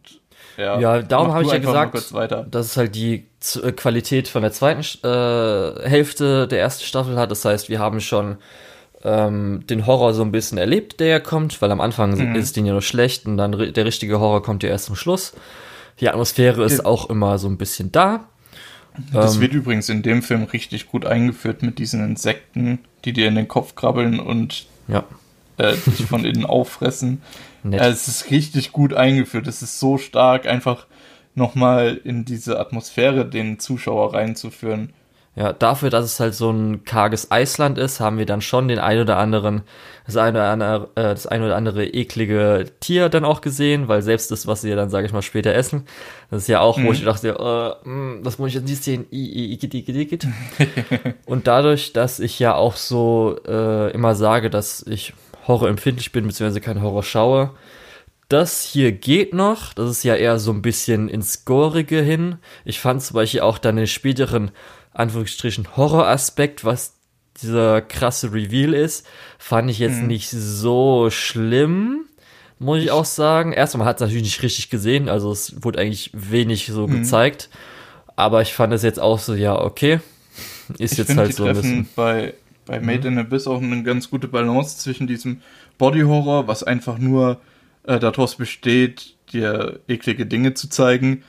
ja, ja darum habe ich ja gesagt, dass es halt die Z äh, Qualität von der zweiten äh, Hälfte der ersten Staffel hat. Das heißt, wir haben schon ähm, den Horror so ein bisschen erlebt, der kommt, weil am Anfang mhm. ist den ja nur schlecht und dann der richtige Horror kommt ja erst zum Schluss. Die Atmosphäre ist auch immer so ein bisschen da. Das ähm, wird übrigens in dem Film richtig gut eingeführt mit diesen Insekten, die dir in den Kopf krabbeln und ja. äh, dich von innen (laughs) auffressen. Nett. Äh, es ist richtig gut eingeführt. Es ist so stark, einfach nochmal in diese Atmosphäre den Zuschauer reinzuführen. Ja, dafür, dass es halt so ein karges Eisland ist, haben wir dann schon den ein oder anderen, das eine oder andere, äh, das ein oder andere eklige Tier dann auch gesehen, weil selbst das, was sie dann, sage ich mal, später essen, das ist ja auch, mhm. wo ich dachte, äh, mh, hm, das muss ich jetzt nicht sehen, i, i, i, (laughs) Und dadurch, dass ich ja auch so äh, immer sage, dass ich horrorempfindlich bin, beziehungsweise kein Horror schaue, das hier geht noch. Das ist ja eher so ein bisschen ins Gorige hin. Ich fand zum Beispiel auch dann den späteren Anführungsstrichen Horroraspekt, was dieser krasse Reveal ist, fand ich jetzt mhm. nicht so schlimm, muss ich auch sagen. Erstmal hat es natürlich nicht richtig gesehen, also es wurde eigentlich wenig so mhm. gezeigt. Aber ich fand es jetzt auch so, ja, okay. Ist ich jetzt halt so ein bisschen. Bei, bei Made mhm. in Abyss auch eine ganz gute Balance zwischen diesem Body Horror, was einfach nur äh, daraus besteht, dir eklige Dinge zu zeigen,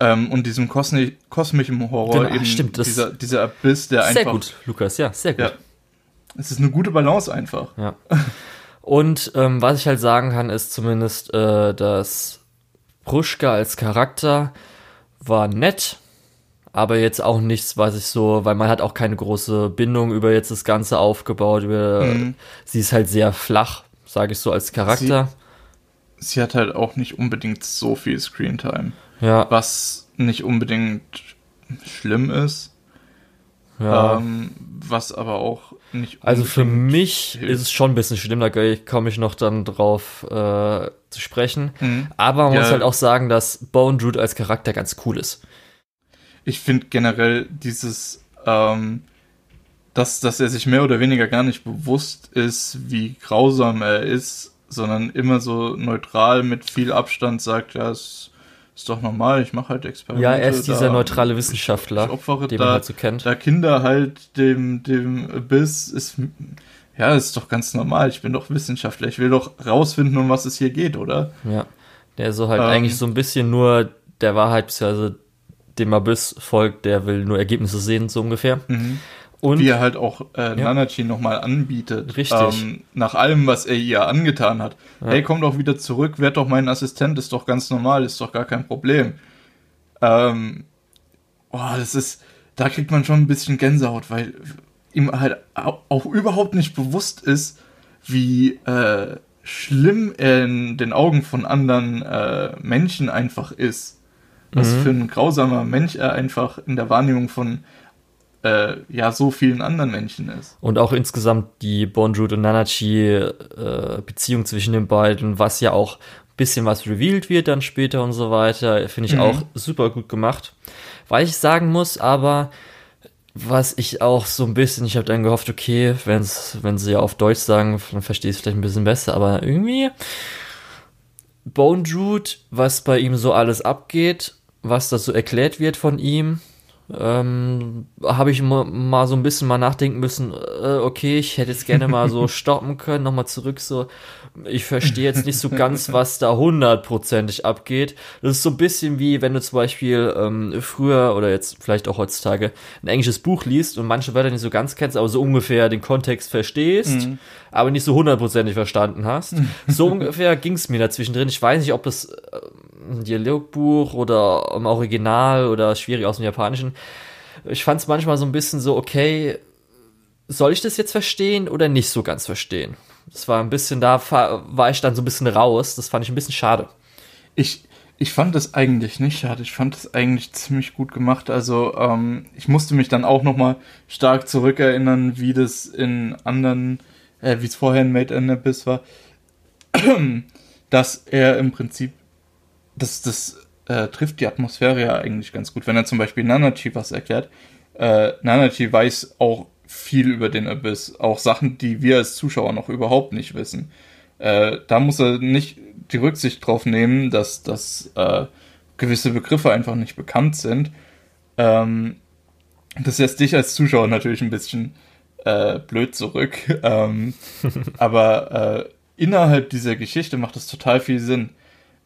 ähm, und diesem Kosmi kosmischen Horror genau, eben stimmt, dieser, dieser Abyss, der einfach. Sehr gut, Lukas, ja, sehr gut. Ja, es ist eine gute Balance einfach. Ja. Und ähm, was ich halt sagen kann, ist zumindest, äh, dass Pruschka als Charakter war nett, aber jetzt auch nichts, was ich so, weil man hat auch keine große Bindung über jetzt das Ganze aufgebaut. Über, mhm. Sie ist halt sehr flach, sage ich so, als Charakter. Sie, sie hat halt auch nicht unbedingt so viel Screentime. Ja. Was nicht unbedingt schlimm ist. Ja. Ähm, was aber auch nicht. Also für mich hilft. ist es schon ein bisschen schlimm, da komme ich noch dann drauf äh, zu sprechen. Mhm. Aber man ja. muss halt auch sagen, dass Bone Druid als Charakter ganz cool ist. Ich finde generell dieses, ähm, dass, dass er sich mehr oder weniger gar nicht bewusst ist, wie grausam er ist, sondern immer so neutral mit viel Abstand sagt, ja, es ist doch normal, ich mache halt Experimente. Ja, er ist dieser da, neutrale Wissenschaftler, ich, ich den da, man halt so kennt. Da Kinder halt dem, dem Biss ist, ja, ist doch ganz normal. Ich bin doch Wissenschaftler. Ich will doch rausfinden, um was es hier geht, oder? Ja. Der so halt ähm, eigentlich so ein bisschen nur der Wahrheit, beziehungsweise dem Abyss folgt, der will nur Ergebnisse sehen, so ungefähr. Mhm. Und wie er halt auch äh, ja. Nanachi nochmal anbietet. Richtig. Ähm, nach allem, was er ihr angetan hat. Ja. Hey, komm doch wieder zurück, werd doch mein Assistent, ist doch ganz normal, ist doch gar kein Problem. Ähm, boah, das ist, da kriegt man schon ein bisschen Gänsehaut, weil ihm halt auch, überhaupt nicht bewusst ist, wie äh, schlimm er in den Augen von anderen äh, Menschen einfach ist. Was mhm. für ein grausamer Mensch er einfach in der Wahrnehmung von äh, ja so vielen anderen Menschen ist. Und auch insgesamt die Bonjut und Nanachi äh, Beziehung zwischen den beiden, was ja auch bisschen was revealed wird dann später und so weiter. Finde ich mhm. auch super gut gemacht. Weil ich sagen muss, aber was ich auch so ein bisschen, ich habe dann gehofft, okay, wenn's, wenn sie ja auf Deutsch sagen, dann verstehe ich es vielleicht ein bisschen besser, aber irgendwie Bone Druid, was bei ihm so alles abgeht, was da so erklärt wird von ihm, ähm, habe ich mal, so ein bisschen mal nachdenken müssen, äh, okay, ich hätte jetzt gerne mal so (laughs) stoppen können, nochmal zurück, so, ich verstehe jetzt nicht so ganz, was da hundertprozentig abgeht. Das ist so ein bisschen wie, wenn du zum Beispiel ähm, früher oder jetzt vielleicht auch heutzutage ein englisches Buch liest und manche Wörter nicht so ganz kennst, aber so ungefähr den Kontext verstehst, mhm. aber nicht so hundertprozentig verstanden hast. (laughs) So ungefähr ging es mir dazwischen drin. Ich weiß nicht, ob es äh, ein Dialogbuch oder im Original oder schwierig aus dem Japanischen. Ich fand es manchmal so ein bisschen so, okay, soll ich das jetzt verstehen oder nicht so ganz verstehen? Das war ein bisschen, da war ich dann so ein bisschen raus. Das fand ich ein bisschen schade. Ich, ich fand das eigentlich nicht schade. Ich fand das eigentlich ziemlich gut gemacht. Also ähm, ich musste mich dann auch noch mal stark zurückerinnern, wie das in anderen, äh, wie es vorher in Made in Abyss war, (clears throat) dass er im Prinzip das, das äh, trifft die Atmosphäre ja eigentlich ganz gut. Wenn er zum Beispiel Nanachi was erklärt, äh, Nanachi weiß auch viel über den Abyss, auch Sachen, die wir als Zuschauer noch überhaupt nicht wissen. Äh, da muss er nicht die Rücksicht drauf nehmen, dass, dass äh, gewisse Begriffe einfach nicht bekannt sind. Ähm, das lässt dich als Zuschauer natürlich ein bisschen äh, blöd zurück. (laughs) Ähm, aber äh, innerhalb dieser Geschichte macht es total viel Sinn.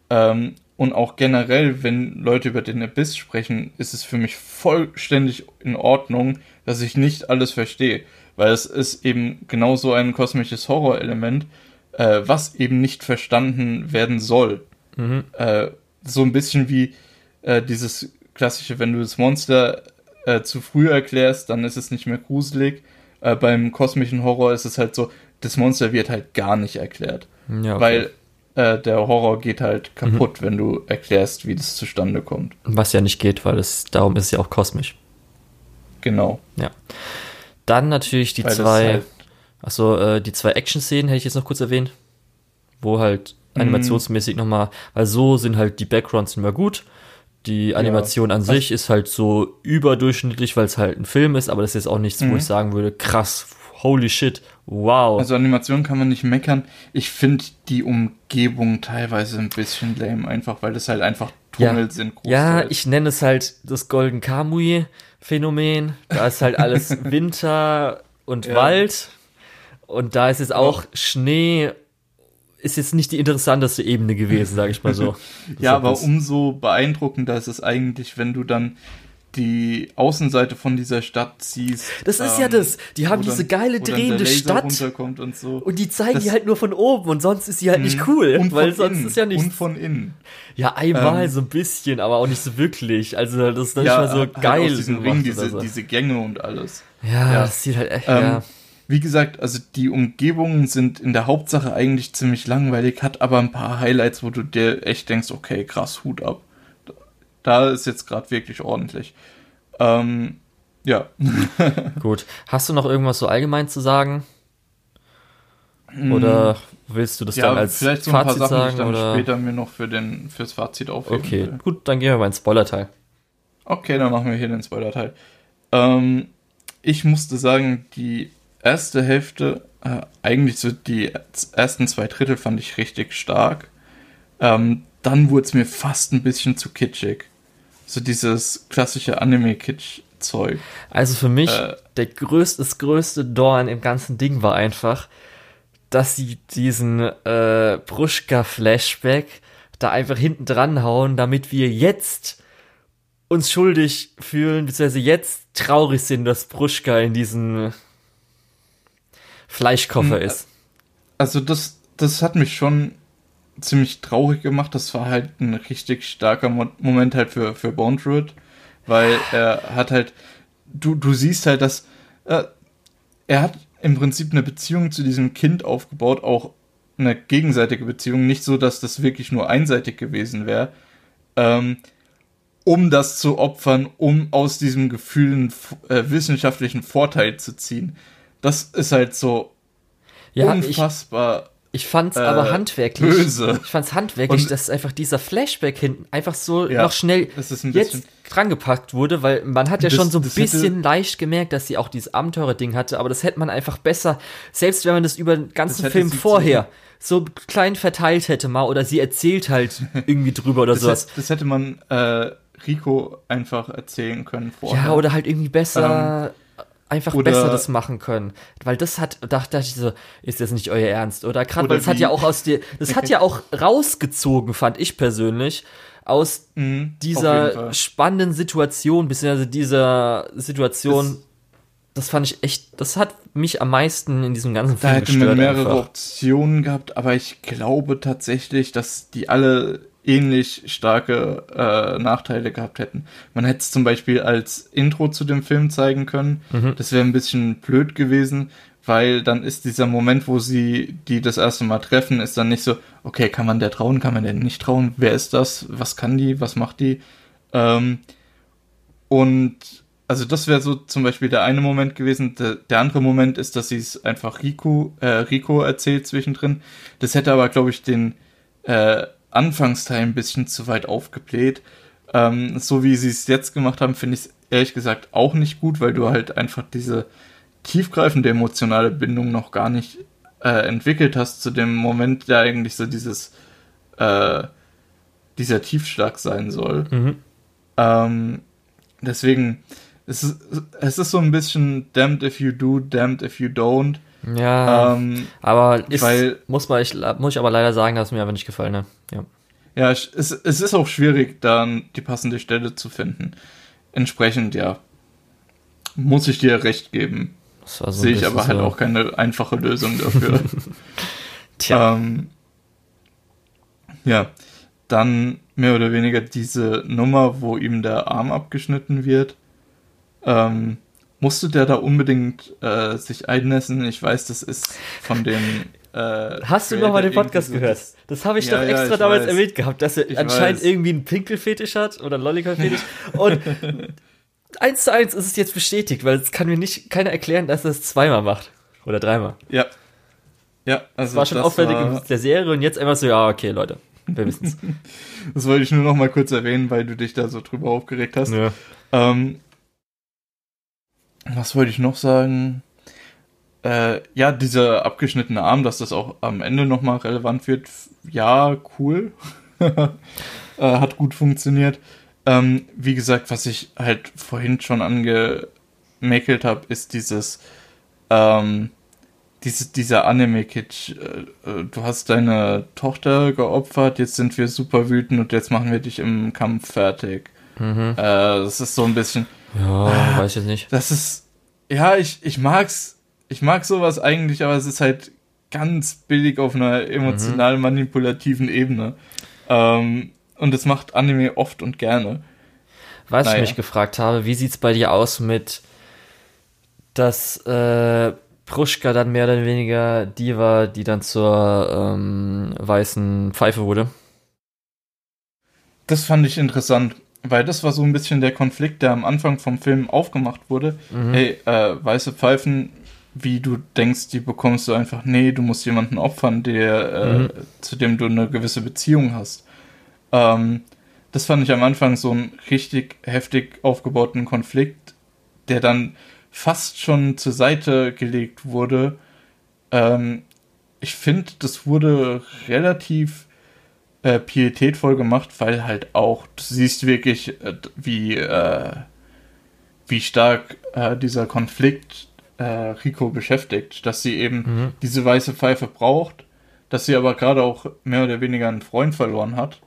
Ähm, und auch generell, wenn Leute über den Abyss sprechen, ist es für mich vollständig in Ordnung, dass ich nicht alles verstehe. Weil es ist eben genauso ein kosmisches Horrorelement, äh, was eben nicht verstanden werden soll. Mhm. Äh, so ein bisschen wie äh, dieses klassische, wenn du das Monster äh, zu früh erklärst, dann ist es nicht mehr gruselig. Äh, beim kosmischen Horror ist es halt so, das Monster wird halt gar nicht erklärt. Ja, okay. Weil äh, der Horror geht halt kaputt, mhm. wenn du erklärst, wie das zustande kommt. Was ja nicht geht, weil es darum ist es ja auch kosmisch. Genau. Ja. Dann natürlich die weil zwei, halt achso, äh, die zwei Action-Szenen hätte ich jetzt noch kurz erwähnt, wo halt mhm. animationsmäßig mhm. nochmal, weil so sind halt die Backgrounds immer gut. Die Animation ja. an sich ist halt so überdurchschnittlich, weil es halt ein Film ist, aber das ist jetzt auch nichts, mhm. wo ich sagen würde, krass, holy shit, wow. Also Animation kann man nicht meckern. Ich finde die Umgebung teilweise ein bisschen lame, einfach weil das halt einfach Tunnel ja. sind. Ja, ich nenne es halt das Golden Kamui Phänomen. Da ist halt alles (laughs) Winter und ja. Wald und da ist es auch oh. Schnee ist jetzt nicht die interessanteste Ebene gewesen, sage ich mal so. (laughs) ja, aber umso beeindruckender ist es eigentlich, wenn du dann die Außenseite von dieser Stadt siehst. Das ist ähm, ja das. Die haben diese geile drehende Stadt. Und, so. und die zeigen das, die halt nur von oben und sonst ist sie halt nicht mhm. cool. Und weil sonst innen. ist ja nichts. Und von innen. Ja, einmal ähm, so ein bisschen, aber auch nicht so wirklich. Also das ist nicht ja, mal so halt geil. Aus Ring, diese, so. diese Gänge und alles. Ja, ja. das sieht halt echt. Ähm, ja. Wie gesagt, also die Umgebungen sind in der Hauptsache eigentlich ziemlich langweilig, hat aber ein paar Highlights, wo du dir echt denkst, okay, krass, Hut ab da ist jetzt gerade wirklich ordentlich. Ähm, ja. (laughs) Gut. Hast du noch irgendwas so allgemein zu sagen? Oder willst du das ja, dann als vielleicht so ein Fazit paar Sachen, sagen? Die ich dann oder? später mir noch für den, fürs Fazit aufheben Okay, will. gut, dann gehen wir mal ins Spoiler-Teil. Okay, dann machen wir hier den Spoiler-Teil. Ähm, ich musste sagen, die erste Hälfte, äh, eigentlich so die ersten zwei Drittel fand ich richtig stark. Ähm, dann wurde es mir fast ein bisschen zu kitschig. So dieses klassische Anime-Kitsch-Zeug. Also für mich, äh, der größte, das größte Dorn im ganzen Ding war einfach, dass sie diesen äh, Bruschka-Flashback da einfach hinten dran hauen, damit wir jetzt uns schuldig fühlen, beziehungsweise jetzt traurig sind, dass Bruschka in diesem Fleischkoffer hm, ist. Also das, das hat mich schon ziemlich traurig gemacht. Das war halt ein richtig starker Mo Moment halt für, für Bondroid, weil er hat halt, du, du siehst halt, dass äh, er hat im Prinzip eine Beziehung zu diesem Kind aufgebaut, auch eine gegenseitige Beziehung, nicht so, dass das wirklich nur einseitig gewesen wäre, ähm, um das zu opfern, um aus diesem Gefühl einen äh, wissenschaftlichen Vorteil zu ziehen. Das ist halt so ja, unfassbar Ich fand's äh, aber handwerklich. Böse. Ich fand's handwerklich, und, dass einfach dieser Flashback hinten einfach so ja, noch schnell jetzt drangepackt wurde, weil man hat ja das, schon so ein bisschen leicht gemerkt, dass sie auch dieses Abenteurer-Ding hatte, aber das hätte man einfach besser, selbst wenn man das über den ganzen Film vorher so klein verteilt hätte mal oder sie erzählt halt (laughs) irgendwie drüber oder das sowas. Hätte, das hätte man äh, Rico einfach erzählen können vorher. Ja, oder halt irgendwie besser. Ähm, einfach oder besser das machen können. Weil das hat, dachte ich so, ist das nicht euer Ernst? Oder gerade, weil das hat ja auch aus dir, das hat ja auch rausgezogen, fand ich persönlich, aus mhm, dieser spannenden Situation, beziehungsweise dieser Situation. Das, das fand ich echt, das hat mich am meisten in diesem ganzen Film da gestört. Da hätten wir mehrere einfach. Optionen gehabt, aber ich glaube tatsächlich, dass die alle ähnlich starke äh, Nachteile gehabt hätten. Man hätte es zum Beispiel als Intro zu dem Film zeigen können. Mhm. Das wäre ein bisschen blöd gewesen, weil dann ist dieser Moment, wo sie die das erste Mal treffen, ist dann nicht so, okay, kann man der trauen, kann man der nicht trauen? Wer ist das? Was kann die? Was macht die? Ähm, und also das wäre so zum Beispiel der eine Moment gewesen. Der, der andere Moment ist, dass sie es einfach Rico, äh, Rico erzählt zwischendrin. Das hätte aber, glaube ich, den äh, Anfangsteil ein bisschen zu weit aufgebläht. Ähm, so wie sie es jetzt gemacht haben, finde ich es ehrlich gesagt auch nicht gut, weil du halt einfach diese tiefgreifende emotionale Bindung noch gar nicht äh, entwickelt hast zu dem Moment, der eigentlich so dieses äh, dieser Tiefschlag sein soll. Mhm. Ähm, deswegen, es ist, es ist so ein bisschen damned if you do, damned if you don't. Ja, ähm, aber ist, weil, muss, man, ich, muss ich aber leider sagen, dass es mir aber nicht gefallen hat. Ja, ja es, es ist auch schwierig, dann die passende Stelle zu finden. Entsprechend, ja, muss ich dir recht geben. So Sehe ich aber halt so. auch keine einfache Lösung dafür. (laughs) Tja. Ähm, ja, dann mehr oder weniger diese Nummer, wo ihm der Arm abgeschnitten wird. Ähm, Musste der da unbedingt äh, sich einnässen? Ich weiß, das ist von den. Äh, Hast du noch mal den Podcast gehört? Das habe ich ja, doch extra ja, damals weiß. erwähnt gehabt, dass er ich anscheinend weiß. irgendwie einen Pinkelfetisch hat oder einen Lollipop-Fetisch. Und (laughs) eins zu eins ist es jetzt bestätigt, weil es kann mir nicht keiner erklären, dass er es zweimal macht. Oder dreimal. Ja. Ja, also. Das war schon das auffällig war... in der Serie und jetzt einfach so, ja, okay, Leute. Wir wissen es. (laughs) das wollte ich nur noch mal kurz erwähnen, weil du dich da so drüber aufgeregt hast. Ja. Ähm, was wollte ich noch sagen? Äh, ja, dieser abgeschnittene Arm, dass das auch am Ende nochmal relevant wird. Ja, cool. (laughs) äh, hat gut funktioniert. Ähm, wie gesagt, was ich halt vorhin schon angemäkelt habe, ist dieses, ähm, diese, dieser Anime-Kitsch. Äh, äh, du hast deine Tochter geopfert, jetzt sind wir super wütend und jetzt machen wir dich im Kampf fertig. Mhm. Äh, das ist so ein bisschen ja, äh, weiß ich jetzt nicht. Das ist, ja, ich, ich mag's, ich mag sowas eigentlich, aber es ist halt ganz billig auf einer emotional mhm. manipulativen Ebene. Ähm, und das macht Anime oft und gerne. Was naja. ich mich gefragt habe, wie sieht's bei dir aus mit, dass äh, Pruschka dann mehr oder weniger die war, die dann zur ähm, weißen Pfeife wurde? Das fand ich interessant. Weil das war so ein bisschen der Konflikt, der am Anfang vom Film aufgemacht wurde. Mhm. Hey, äh, weiße Pfeifen, wie du denkst, die bekommst du einfach, nee, du musst jemanden opfern, der, äh, mhm. zu dem du eine gewisse Beziehung hast. Ähm, das fand ich am Anfang so einen richtig heftig aufgebauten Konflikt, der dann fast schon zur Seite gelegt wurde. Ähm, ich finde, das wurde relativ äh, pietätvoll gemacht, weil halt auch, du siehst wirklich, äh, wie, äh, wie stark äh, dieser Konflikt äh, Rico beschäftigt, dass sie eben mhm. diese weiße Pfeife braucht, dass sie aber gerade auch mehr oder weniger einen Freund verloren hat,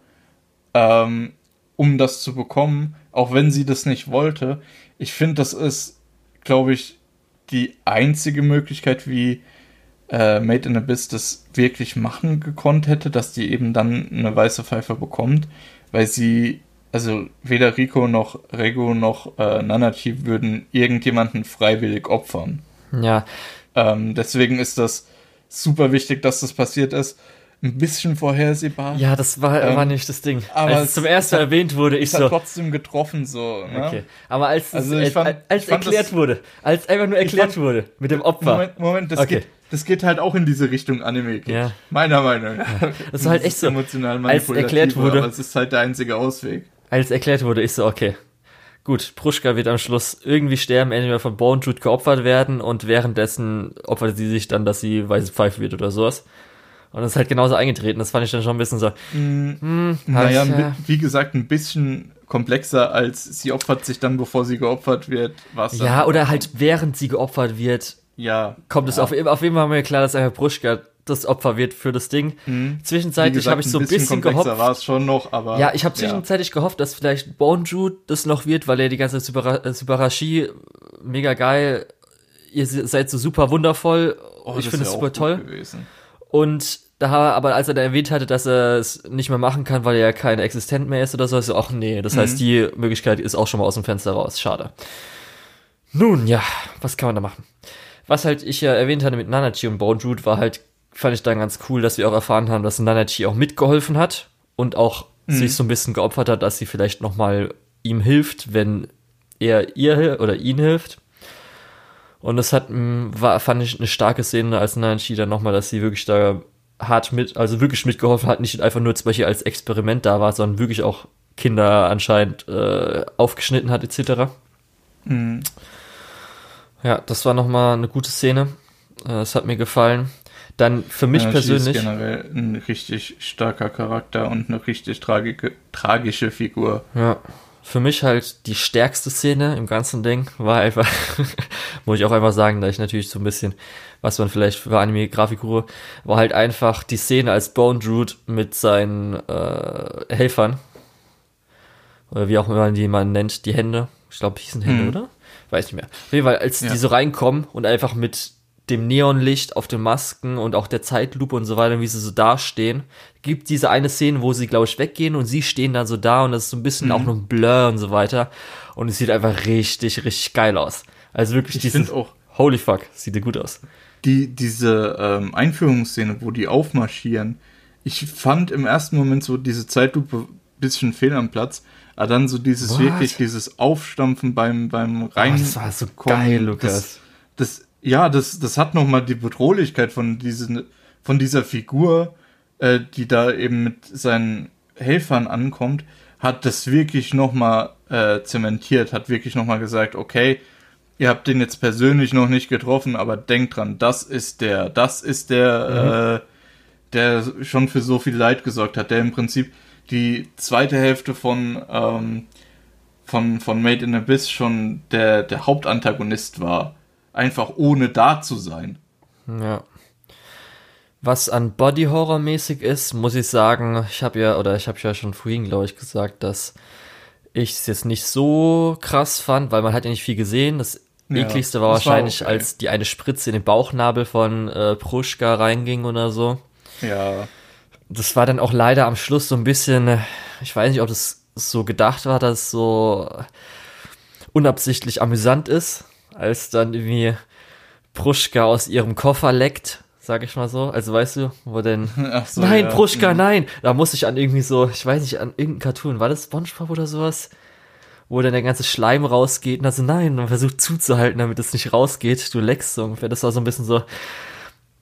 ähm, um das zu bekommen, auch wenn sie das nicht wollte. Ich finde, das ist, glaube ich, die einzige Möglichkeit, wie äh, Made in Abyss das wirklich machen gekonnt hätte, dass die eben dann eine weiße Pfeife bekommt, weil sie, also weder Rico noch Rego noch äh, Nanachi würden irgendjemanden freiwillig opfern. Ja. Ähm, deswegen ist das super wichtig, dass das passiert ist. Ein bisschen vorhersehbar. Ja, das war, ähm, war nicht das Ding. Aber als es zum ersten Mal erwähnt wurde, ich es so. hat trotzdem getroffen, so. Ne? Okay. Aber als, Also es, fand- äh, als ich fand erklärt das- wurde, als einfach nur erklärt fand- wurde, mit dem Opfer. Moment, Moment, das, Okay. geht, das geht halt auch in diese Richtung Anime. Ja. Meiner Meinung nach. (laughs) Das war halt echt so, emotional als erklärt wurde- Aber es ist halt der einzige Ausweg. Als erklärt wurde, ich so, okay. Gut, Pruschka wird am Schluss irgendwie sterben, entweder von Bone Jude geopfert werden und währenddessen opfert sie sich dann, dass sie weiße Pfeife wird oder sowas. Und das ist halt genauso eingetreten. Das fand ich dann schon ein bisschen so. Hm, hab Naja, ich, ja. bi- wie gesagt, ein bisschen komplexer als sie opfert sich dann, bevor sie geopfert wird. Was Ja, oder halt während sie geopfert wird, Ja. kommt es ja. auf, auf jeden Fall mir klar, dass einfach Pruschka das Opfer wird für das Ding. Mhm. Zwischenzeitlich habe ich so ein bisschen komplexer gehofft. war es schon noch, aber. Ja, ich habe zwischenzeitlich gehofft, dass vielleicht Bone Jude das noch wird, weil er die ganze Subara- äh, Subarashi mega geil. Ihr se- seid so super wundervoll. Oh, ich finde es super toll. Gewesen. Und da, aber als er da erwähnt hatte, dass er es nicht mehr machen kann, weil er ja kein Existent mehr ist oder so, ist so, ach nee, das heißt, die Möglichkeit ist auch schon mal aus dem Fenster raus. Schade. Nun, ja, was kann man da machen? Was halt ich ja erwähnt hatte mit Nanachi und Bone Jude, war halt, fand ich dann ganz cool, dass wir auch erfahren haben, dass Nanachi auch mitgeholfen hat und auch sich so ein bisschen geopfert hat, dass sie vielleicht nochmal ihm hilft, wenn er ihr oder ihn hilft. Und das hat, war, fand ich eine starke Szene, als Nanachi dann nochmal, dass sie wirklich da hart mit, also wirklich mitgeholfen hat, nicht einfach nur zum Beispiel als Experiment da war, sondern wirklich auch Kinder anscheinend äh, aufgeschnitten hat, etc. Mhm. Ja, das war nochmal eine gute Szene. Äh, Es hat mir gefallen. Dann für mich Nanachi persönlich. Ist generell ein richtig starker Charakter und eine richtig tragike, tragische Figur. Ja, für mich halt die stärkste Szene im ganzen Ding war einfach, (laughs) muss ich auch einfach sagen, da ich natürlich so ein bisschen, was man vielleicht für Anime-Grafikguru, war halt einfach die Szene, als Bone Druid mit seinen äh, Helfern, oder wie auch immer man die man nennt, die Hände, ich glaube, hießen Hände, Mhm. oder? Weiß nicht mehr. Auf jeden Fall, als Ja. die so reinkommen und einfach mit dem Neonlicht auf den Masken und auch der Zeitlupe und so weiter, wie sie so dastehen, gibt diese eine Szene, wo sie, glaube ich, weggehen und sie stehen dann so da und das ist so ein bisschen auch noch ein Blur und so weiter. Und es sieht einfach richtig, richtig geil aus. Also wirklich Ich dieses, auch holy fuck, sieht ja gut aus. die, diese ähm, Einführungsszene, wo die aufmarschieren. Ich fand im ersten Moment so diese Zeitlupe ein bisschen fehl am Platz. Aber dann so dieses What? wirklich, dieses Aufstampfen beim, beim Rein. Oh, das war so geil, Lukas. Das, das, ja, das, das hat nochmal die Bedrohlichkeit von, diesen, von dieser Figur, äh, die da eben mit seinen Helfern ankommt, hat das wirklich nochmal äh, zementiert, hat wirklich nochmal gesagt, okay, ihr habt den jetzt persönlich noch nicht getroffen, aber denkt dran, das ist der, das ist der, äh, der schon für so viel Leid gesorgt hat, der im Prinzip die zweite Hälfte von, ähm, von, von Made in Abyss schon der, der Hauptantagonist war. Einfach ohne da zu sein. Ja. Was an Body Horror mäßig ist, muss ich sagen, ich habe ja, oder ich habe ja schon vorhin, glaube ich, gesagt, dass ich es jetzt nicht so krass fand, weil man hat ja nicht viel gesehen. Das Ja, ekligste war das war wahrscheinlich, okay. als die eine Spritze in den Bauchnabel von äh, Pruschka reinging oder so. Ja. Das war dann auch leider am Schluss so ein bisschen, ich weiß nicht, ob das so gedacht war, dass es so unabsichtlich amüsant ist, als dann irgendwie Pruschka aus ihrem Koffer leckt, sag ich mal so. Also weißt du, wo denn (laughs) so, nein, ja. Pruschka, Mhm. nein. Da musste ich an irgendwie so, ich weiß nicht, an irgendein Cartoon, war das Spongebob oder sowas? Wo dann der ganze Schleim rausgeht und also nein, man versucht zuzuhalten, damit es nicht rausgeht. Du leckst so ungefähr. Das war so ein bisschen so,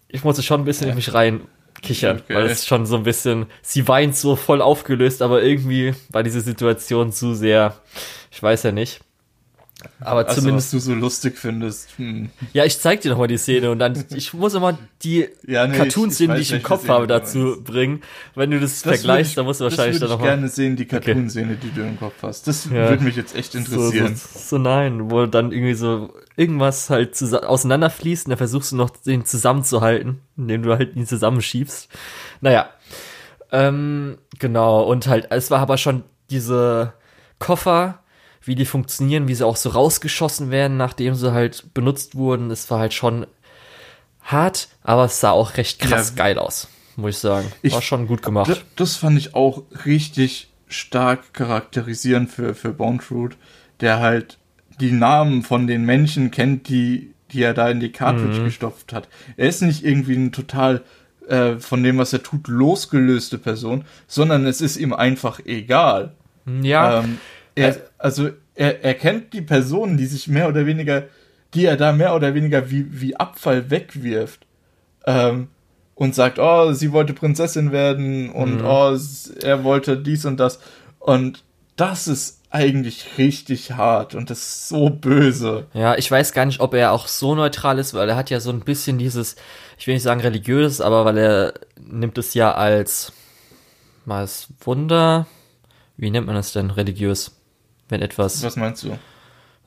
ich musste schon ein bisschen in mich rein kichern, Okay. weil es schon so ein bisschen, sie weint so voll aufgelöst, aber irgendwie war diese Situation zu sehr, ich weiß ja nicht. Aber Also, zumindest, was du so lustig findest. Hm. ja, ich zeig dir nochmal die Szene und dann, ich muss immer die (laughs) Ja, nee, Cartoon-Szenen, die weiß, ich im Kopf habe, dazu bringen. Wenn du das, Das vergleichst, ich- dann musst du wahrscheinlich dann würd ich nochmal. gerne sehen, die (laughs) Cartoon-Szene, die du im Kopf hast. Das Ja. würde mich jetzt echt So, interessieren. so, so nein, wo dann irgendwie so irgendwas halt auseinanderfließt und dann versuchst du noch den zusammenzuhalten, indem du halt ihn zusammenschiebst. Naja, ähm, genau, und halt, es war aber schon diese Koffer, wie die funktionieren, wie sie auch so rausgeschossen werden, nachdem sie halt benutzt wurden. Es war halt schon hart, aber es sah auch recht krass Ja. geil aus, muss ich sagen. Ich- war schon gut gemacht. Das, fand ich auch richtig stark charakterisierend für, für Bone Fruit, der halt die Namen von den Menschen kennt, die, die er da in die Cartridge Mhm. gestopft hat. Er ist nicht irgendwie ein total äh, von dem, was er tut, losgelöste Person, sondern es ist ihm einfach egal. Ja. Ähm, er, also er, er kennt die Personen, die sich mehr oder weniger, die er da mehr oder weniger wie, wie Abfall wegwirft. Ähm, und sagt, oh, sie wollte Prinzessin werden und Mhm. oh, er wollte dies und das. Und das ist eigentlich richtig hart und das ist so böse. Ja, ich weiß gar nicht, ob er auch so neutral ist, weil er hat ja so ein bisschen dieses, ich will nicht sagen religiös, aber weil er nimmt es ja als mal als Wunder. Wie nennt man das denn religiös? Wenn etwas. Was meinst du?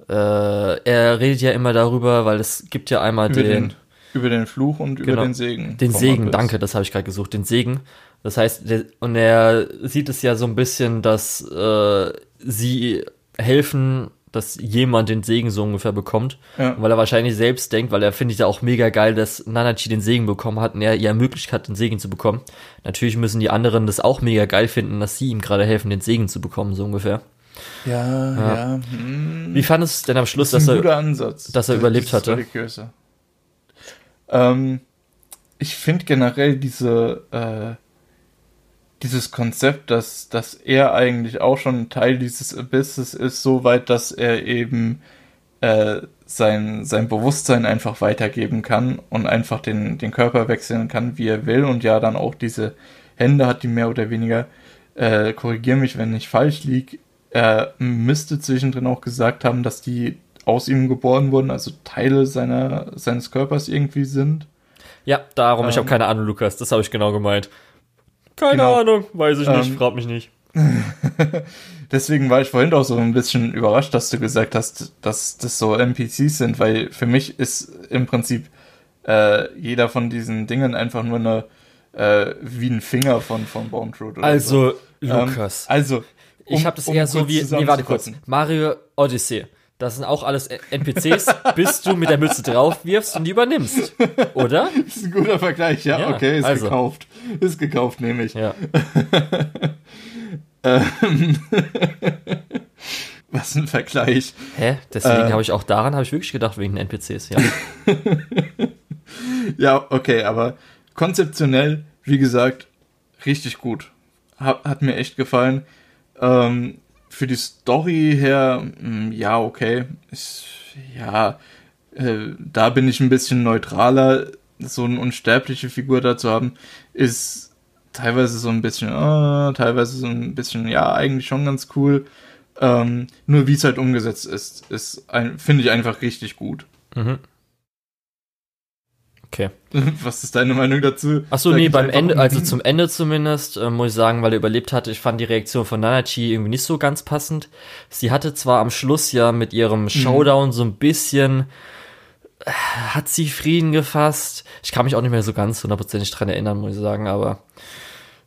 Äh, er redet ja immer darüber, weil es gibt ja einmal Über den, den, über den Fluch und über Genau. den Segen. den Segen, Abyss. danke, das habe ich gerade gesucht, den Segen. Das heißt, der, und er sieht es ja so ein bisschen, dass äh, sie helfen, dass jemand den Segen so ungefähr bekommt. Ja. Weil er wahrscheinlich selbst denkt, weil er findet ja auch mega geil, dass Nanachi den Segen bekommen hat und er ihr ermöglicht hat, den Segen zu bekommen. Natürlich müssen die anderen das auch mega geil finden, dass sie ihm gerade helfen, den Segen zu bekommen, so ungefähr. Ja, ja. hm. Wie fandest du es denn am Schluss, Das ist dass ein er. Ansatz. dass er überlebt hatte. Religiöse. Ähm, ich finde generell diese, äh, dieses Konzept, dass, dass er eigentlich auch schon Teil dieses Abysses ist, so weit, dass er eben äh, sein, sein Bewusstsein einfach weitergeben kann und einfach den, den Körper wechseln kann, wie er will und ja dann auch diese Hände hat, die mehr oder weniger, äh, korrigiere mich, wenn ich falsch liege, er müsste zwischendrin auch gesagt haben, dass die aus ihm geboren wurden, also Teile seiner, seines Körpers irgendwie sind. Ja, darum, ich Ähm. habe keine Ahnung, Lukas, das habe ich genau gemeint. Keine Genau. Ahnung, weiß ich nicht, Ähm. frag mich nicht. (laughs) Deswegen war ich vorhin auch so ein bisschen überrascht, dass du gesagt hast, dass das so NPCs sind, weil für mich ist im Prinzip äh, jeder von diesen Dingen einfach nur eine äh, wie ein Finger von, von Bone Fruit. oder so. Also, Lukas. Ähm, also, ich um- habe das um eher so wie. Nee, warte kurz. Mario Odyssey. Das sind auch alles NPCs, bis du mit der Mütze drauf wirfst und die übernimmst. Oder? (laughs) Das ist ein guter Vergleich, ja, Ja, okay, ist also. gekauft. Ist gekauft, nehme ich. Ja. (laughs) Ähm, (laughs) Was ein Vergleich. Hä? Deswegen Äh. habe ich auch daran, habe ich wirklich gedacht, wegen den NPCs, ja. Ja, okay, aber konzeptionell, wie gesagt, richtig gut. Hat, hat mir echt gefallen. Ähm, für die Story her, mh, ja, okay. Ist, ja, äh, da bin ich ein bisschen neutraler. So eine unsterbliche Figur da zu haben, ist teilweise so ein bisschen, äh, teilweise so ein bisschen, ja, eigentlich schon ganz cool. Ähm, nur wie es halt umgesetzt ist, ist finde ich einfach richtig gut. Mhm. Okay. (laughs) Was ist deine Meinung dazu? Achso, nee, beim. Ende, also zum Ende zumindest, äh, muss ich sagen, weil er überlebt hatte, ich fand die Reaktion von Nanachi irgendwie nicht so ganz passend. Sie hatte zwar am Schluss ja mit Mhm. ihrem Showdown so ein bisschen, äh, hat sie Frieden gefasst. Ich kann mich auch nicht mehr so ganz hundertprozentig dran erinnern, muss ich sagen, aber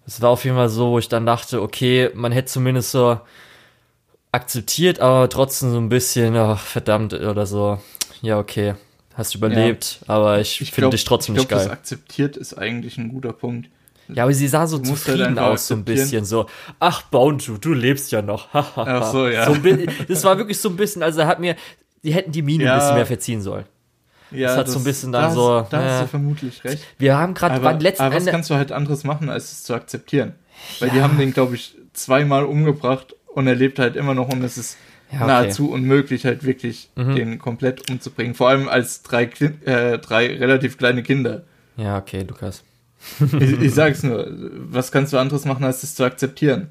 es war auf jeden Fall so, wo ich dann dachte, okay, man hätte zumindest so akzeptiert, aber trotzdem so ein bisschen, ach, verdammt, oder so. Ja, okay, hast überlebt, aber ich, Ich finde dich trotzdem ich nicht glaub, geil. Das akzeptiert ist eigentlich ein guter Punkt. Ja, aber sie sah so halt zufrieden aus, so ein bisschen so. Ach, Bounju, du lebst ja noch. (laughs) Ach so, ja. So ein bi- das war wirklich so ein bisschen, also er hat mir, die hätten die Mine Ja. ein bisschen mehr verziehen sollen. Ja, Das hat so ein bisschen dann da so, da ja. hast du vermutlich recht. Wir haben gerade beim letzten aber was Ende. kannst du halt anderes machen, als es zu akzeptieren? Weil die haben den, glaube ich, zweimal umgebracht und er lebt halt immer noch und es ist Ja, okay. nahezu unmöglich, halt wirklich Mhm. den komplett umzubringen. Vor allem als drei, äh, drei relativ kleine Kinder. Ja, okay, Lukas. Ich, ich (laughs) sag's nur, was kannst du anderes machen, als es zu akzeptieren?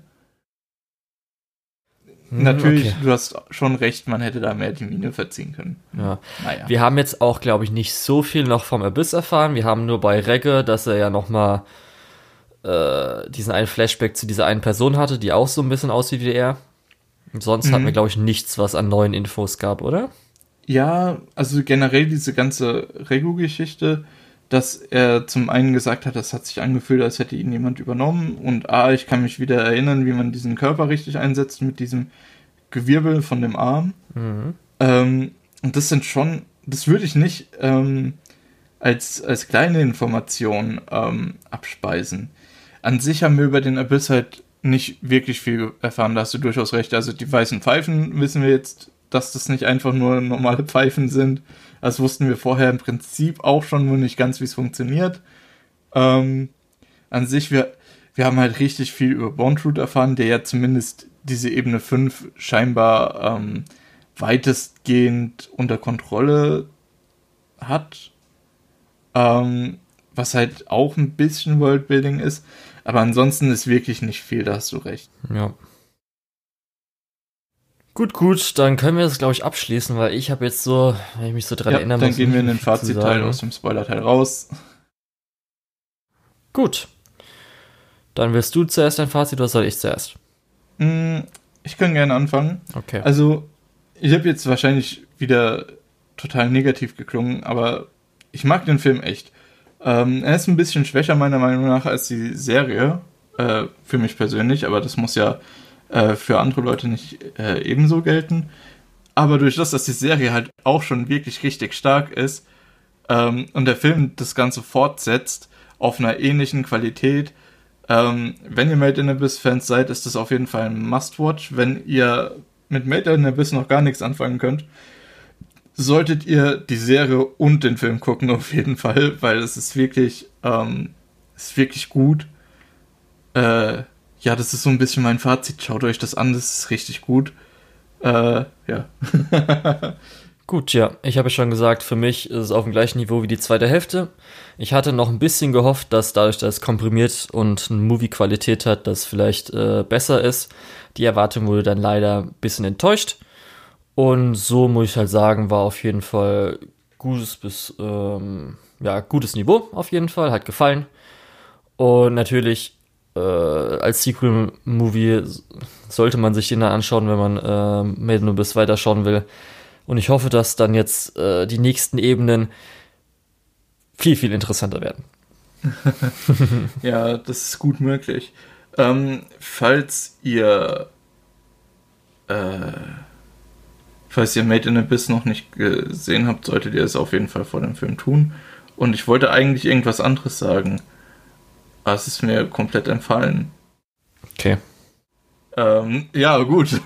Hm, Natürlich, okay. du hast schon recht, man hätte da mehr die Mine verziehen können. Ja. Naja. Wir haben jetzt auch, glaube ich, nicht so viel noch vom Abyss erfahren. Wir haben nur bei Regge, dass er ja noch mal äh, diesen einen Flashback zu dieser einen Person hatte, die auch so ein bisschen aussieht wie er. Sonst hatten Mhm. wir, glaube ich, nichts, was an neuen Infos gab, oder? Ja, also generell diese ganze Regu-Geschichte, dass er zum einen gesagt hat, das hat sich angefühlt, als hätte ihn jemand übernommen und A, ich kann mich wieder erinnern, wie man diesen Körper richtig einsetzt mit diesem Gewirbel von dem Arm. Mhm. Ähm, und das sind schon, das würde ich nicht ähm, als, als kleine Information ähm, abspeisen. An sich haben wir über den Abyss halt nicht wirklich viel erfahren, da hast du durchaus recht. Also die weißen Pfeifen wissen wir jetzt, dass das nicht einfach nur normale Pfeifen sind. Das wussten wir vorher im Prinzip auch schon, nur nicht ganz, wie es funktioniert. Ähm, an sich, wir, wir haben halt richtig viel über Bondroot erfahren, der ja zumindest diese Ebene 5 scheinbar ähm, weitestgehend unter Kontrolle hat. Ähm, was halt auch ein bisschen Worldbuilding ist. Aber ansonsten ist wirklich nicht viel, da hast du recht. Ja. Gut, gut, dann können wir das, glaube ich, abschließen, weil ich habe jetzt so, wenn ich mich so dran ja, erinnern dann muss. Gehen wir in den Fazitteil aus dem Spoiler-Teil raus. Gut. Dann wirst du zuerst dein Fazit oder soll ich zuerst? Mm, ich kann gerne anfangen. Okay. Also, ich habe jetzt wahrscheinlich wieder total negativ geklungen, aber ich mag den Film echt. Ähm, er ist ein bisschen schwächer meiner Meinung nach als die Serie, äh, für mich persönlich, aber das muss ja äh, für andere Leute nicht äh, ebenso gelten. Aber durch das, dass die Serie halt auch schon wirklich richtig stark ist ähm, und der Film das Ganze fortsetzt auf einer ähnlichen Qualität, ähm, wenn ihr Made in Abyss Fans seid, ist das auf jeden Fall ein Must-Watch. Wenn ihr mit Made in Abyss noch gar nichts anfangen könnt, solltet ihr die Serie und den Film gucken auf jeden Fall, weil es ist wirklich, ähm, ist wirklich gut. Äh, ja, das ist so ein bisschen mein Fazit. Schaut euch das an, das ist richtig gut. Äh, ja. (laughs) Gut, ja, ich habe schon gesagt, für mich ist es auf dem gleichen Niveau wie die zweite Hälfte. Ich hatte noch ein bisschen gehofft, dass dadurch, dass es komprimiert und eine Movie-Qualität hat, das vielleicht äh, besser ist. Die Erwartung wurde dann leider ein bisschen enttäuscht. Und so muss ich halt sagen, war auf jeden Fall gutes bis ähm, ja gutes Niveau auf jeden Fall, hat gefallen. Und natürlich äh, als Sequel-Movie sollte man sich den dann anschauen, wenn man äh, Maiden bis weiterschauen will. Und ich hoffe, dass dann jetzt äh, die nächsten Ebenen viel, viel interessanter werden. (laughs) ja, das ist gut möglich. Ähm, falls ihr äh, Falls ihr Made in Abyss noch nicht gesehen habt, solltet ihr es auf jeden Fall vor dem Film tun. Und ich wollte eigentlich irgendwas anderes sagen. Aber es ist mir komplett entfallen. Okay. Ähm, ja, gut.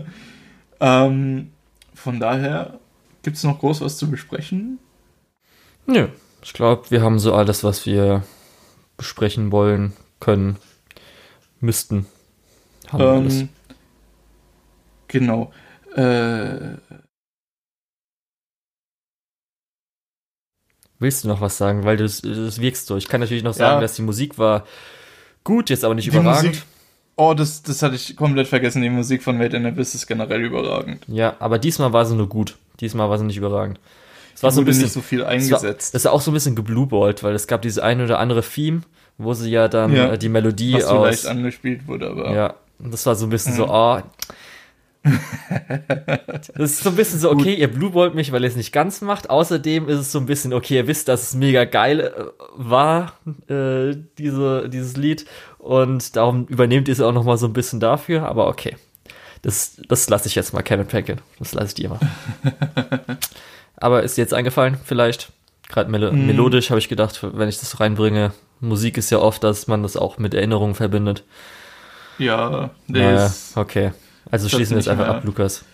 (laughs) ähm, von daher, gibt es noch groß was zu besprechen? Nö. Ich glaube, wir haben so alles, was wir besprechen wollen, können, müssten. Haben ähm, alles. Genau. Äh, Willst du noch was sagen? Weil du das wirkst so. Ich kann natürlich noch sagen, ja. dass die Musik war gut, jetzt aber nicht die überragend. Musik, oh, das, das hatte ich komplett vergessen. Die Musik von Made in Abyss ist generell überragend. Ja, aber diesmal war sie nur gut. Diesmal war sie nicht überragend. Es war so ein bisschen nicht so viel eingesetzt. Es war, war auch so ein bisschen geblueballt, weil es gab diese eine oder andere Theme, wo sie ja dann ja, äh, die Melodie was aus. Was angespielt wurde, aber. Ja, das war so ein bisschen mhm. so, oh, (laughs) das ist so ein bisschen so, okay, Gut. ihr blueballt mich, weil ihr es nicht ganz macht. Außerdem ist es so ein bisschen, okay, ihr wisst, dass es mega geil äh, war, äh, diese, dieses Lied. Und darum übernehmt ihr es auch nochmal so ein bisschen dafür. Aber okay, das, das lasse ich jetzt mal Kevin packen. Das lasse ich dir mal. (laughs) aber ist dir jetzt eingefallen, vielleicht? Gerade mel mm. melodisch habe ich gedacht, wenn ich das reinbringe. Musik ist ja oft, dass man das auch mit Erinnerungen verbindet. Ja, naja, okay. Also schließen wir es einfach mehr. ab, Lukas.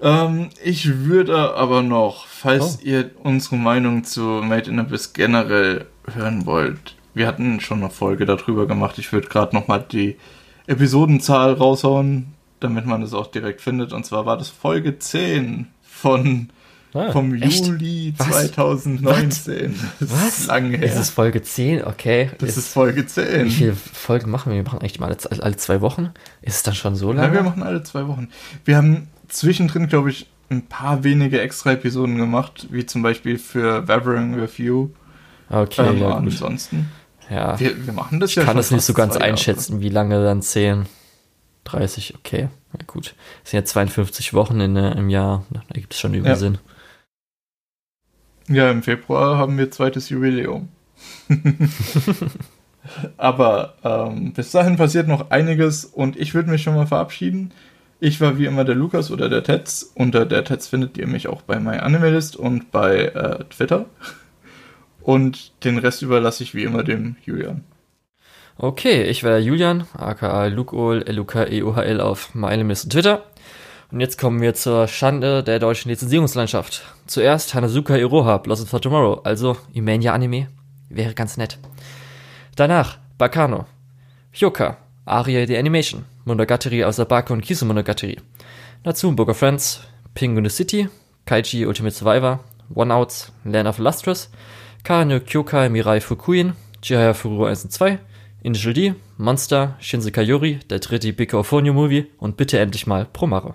Ähm, ich würde aber noch, falls oh. ihr unsere Meinung zu Made in Abyss generell hören wollt, wir hatten schon eine Folge darüber gemacht. Ich würde gerade nochmal die Episodenzahl raushauen, damit man es auch direkt findet. Und zwar war das Folge 10 von Ah, vom echt? Juli Was? 2019. Das Was? Ist lange her. Ist es Folge 10? Okay. Das ist, ist, Folge 10. Wie viele Folgen machen wir? Wir machen eigentlich mal alle, alle zwei Wochen. Ist es dann schon so lange? Ja, wir machen alle zwei Wochen. Wir haben zwischendrin, glaube ich, ein paar wenige extra Episoden gemacht, wie zum Beispiel für Wavering Review. Okay, ähm, ja, ansonsten. Ja. Wir, wir machen das ich ja Ich kann das nicht so ganz einschätzen, wie lange dann 10, 30, okay. Ja, gut. Es sind ja 52 Wochen in, äh, im Jahr. Da gibt es schon über ja. Sinn. Ja, im Februar haben wir zweites Jubiläum. (laughs) Aber ähm, bis dahin passiert noch einiges und ich würde mich schon mal verabschieden. Ich war wie immer der Lukas oder der Tetz. Unter der Tetz findet ihr mich auch bei MyAnimalist und bei äh, Twitter. Und den Rest überlasse ich wie immer dem Julian. Okay, ich war der Julian, aka Lukol, L-U-K-E-U-H-L auf MyAnimalist und Twitter. Und jetzt kommen wir zur Schande der deutschen Lizenzierungslandschaft. Zuerst Hanazuka Iroha, Blossom for Tomorrow, also Imania Anime. Wäre ganz nett. Danach Bakano, Hyoka, Aria the Animation, Monogatari aus Abako und Kisu Monogatari, Natsun Book of Friends, Penguin City, Kaiji Ultimate Survivor, One Outs, Land of Lustrous, Kara no Kyokai Mirai Fukuin, Chihaya Furu 1 und 2, Initial D, Monster, Shinsekai Yori, der dritte Big Movie und bitte endlich mal Promare.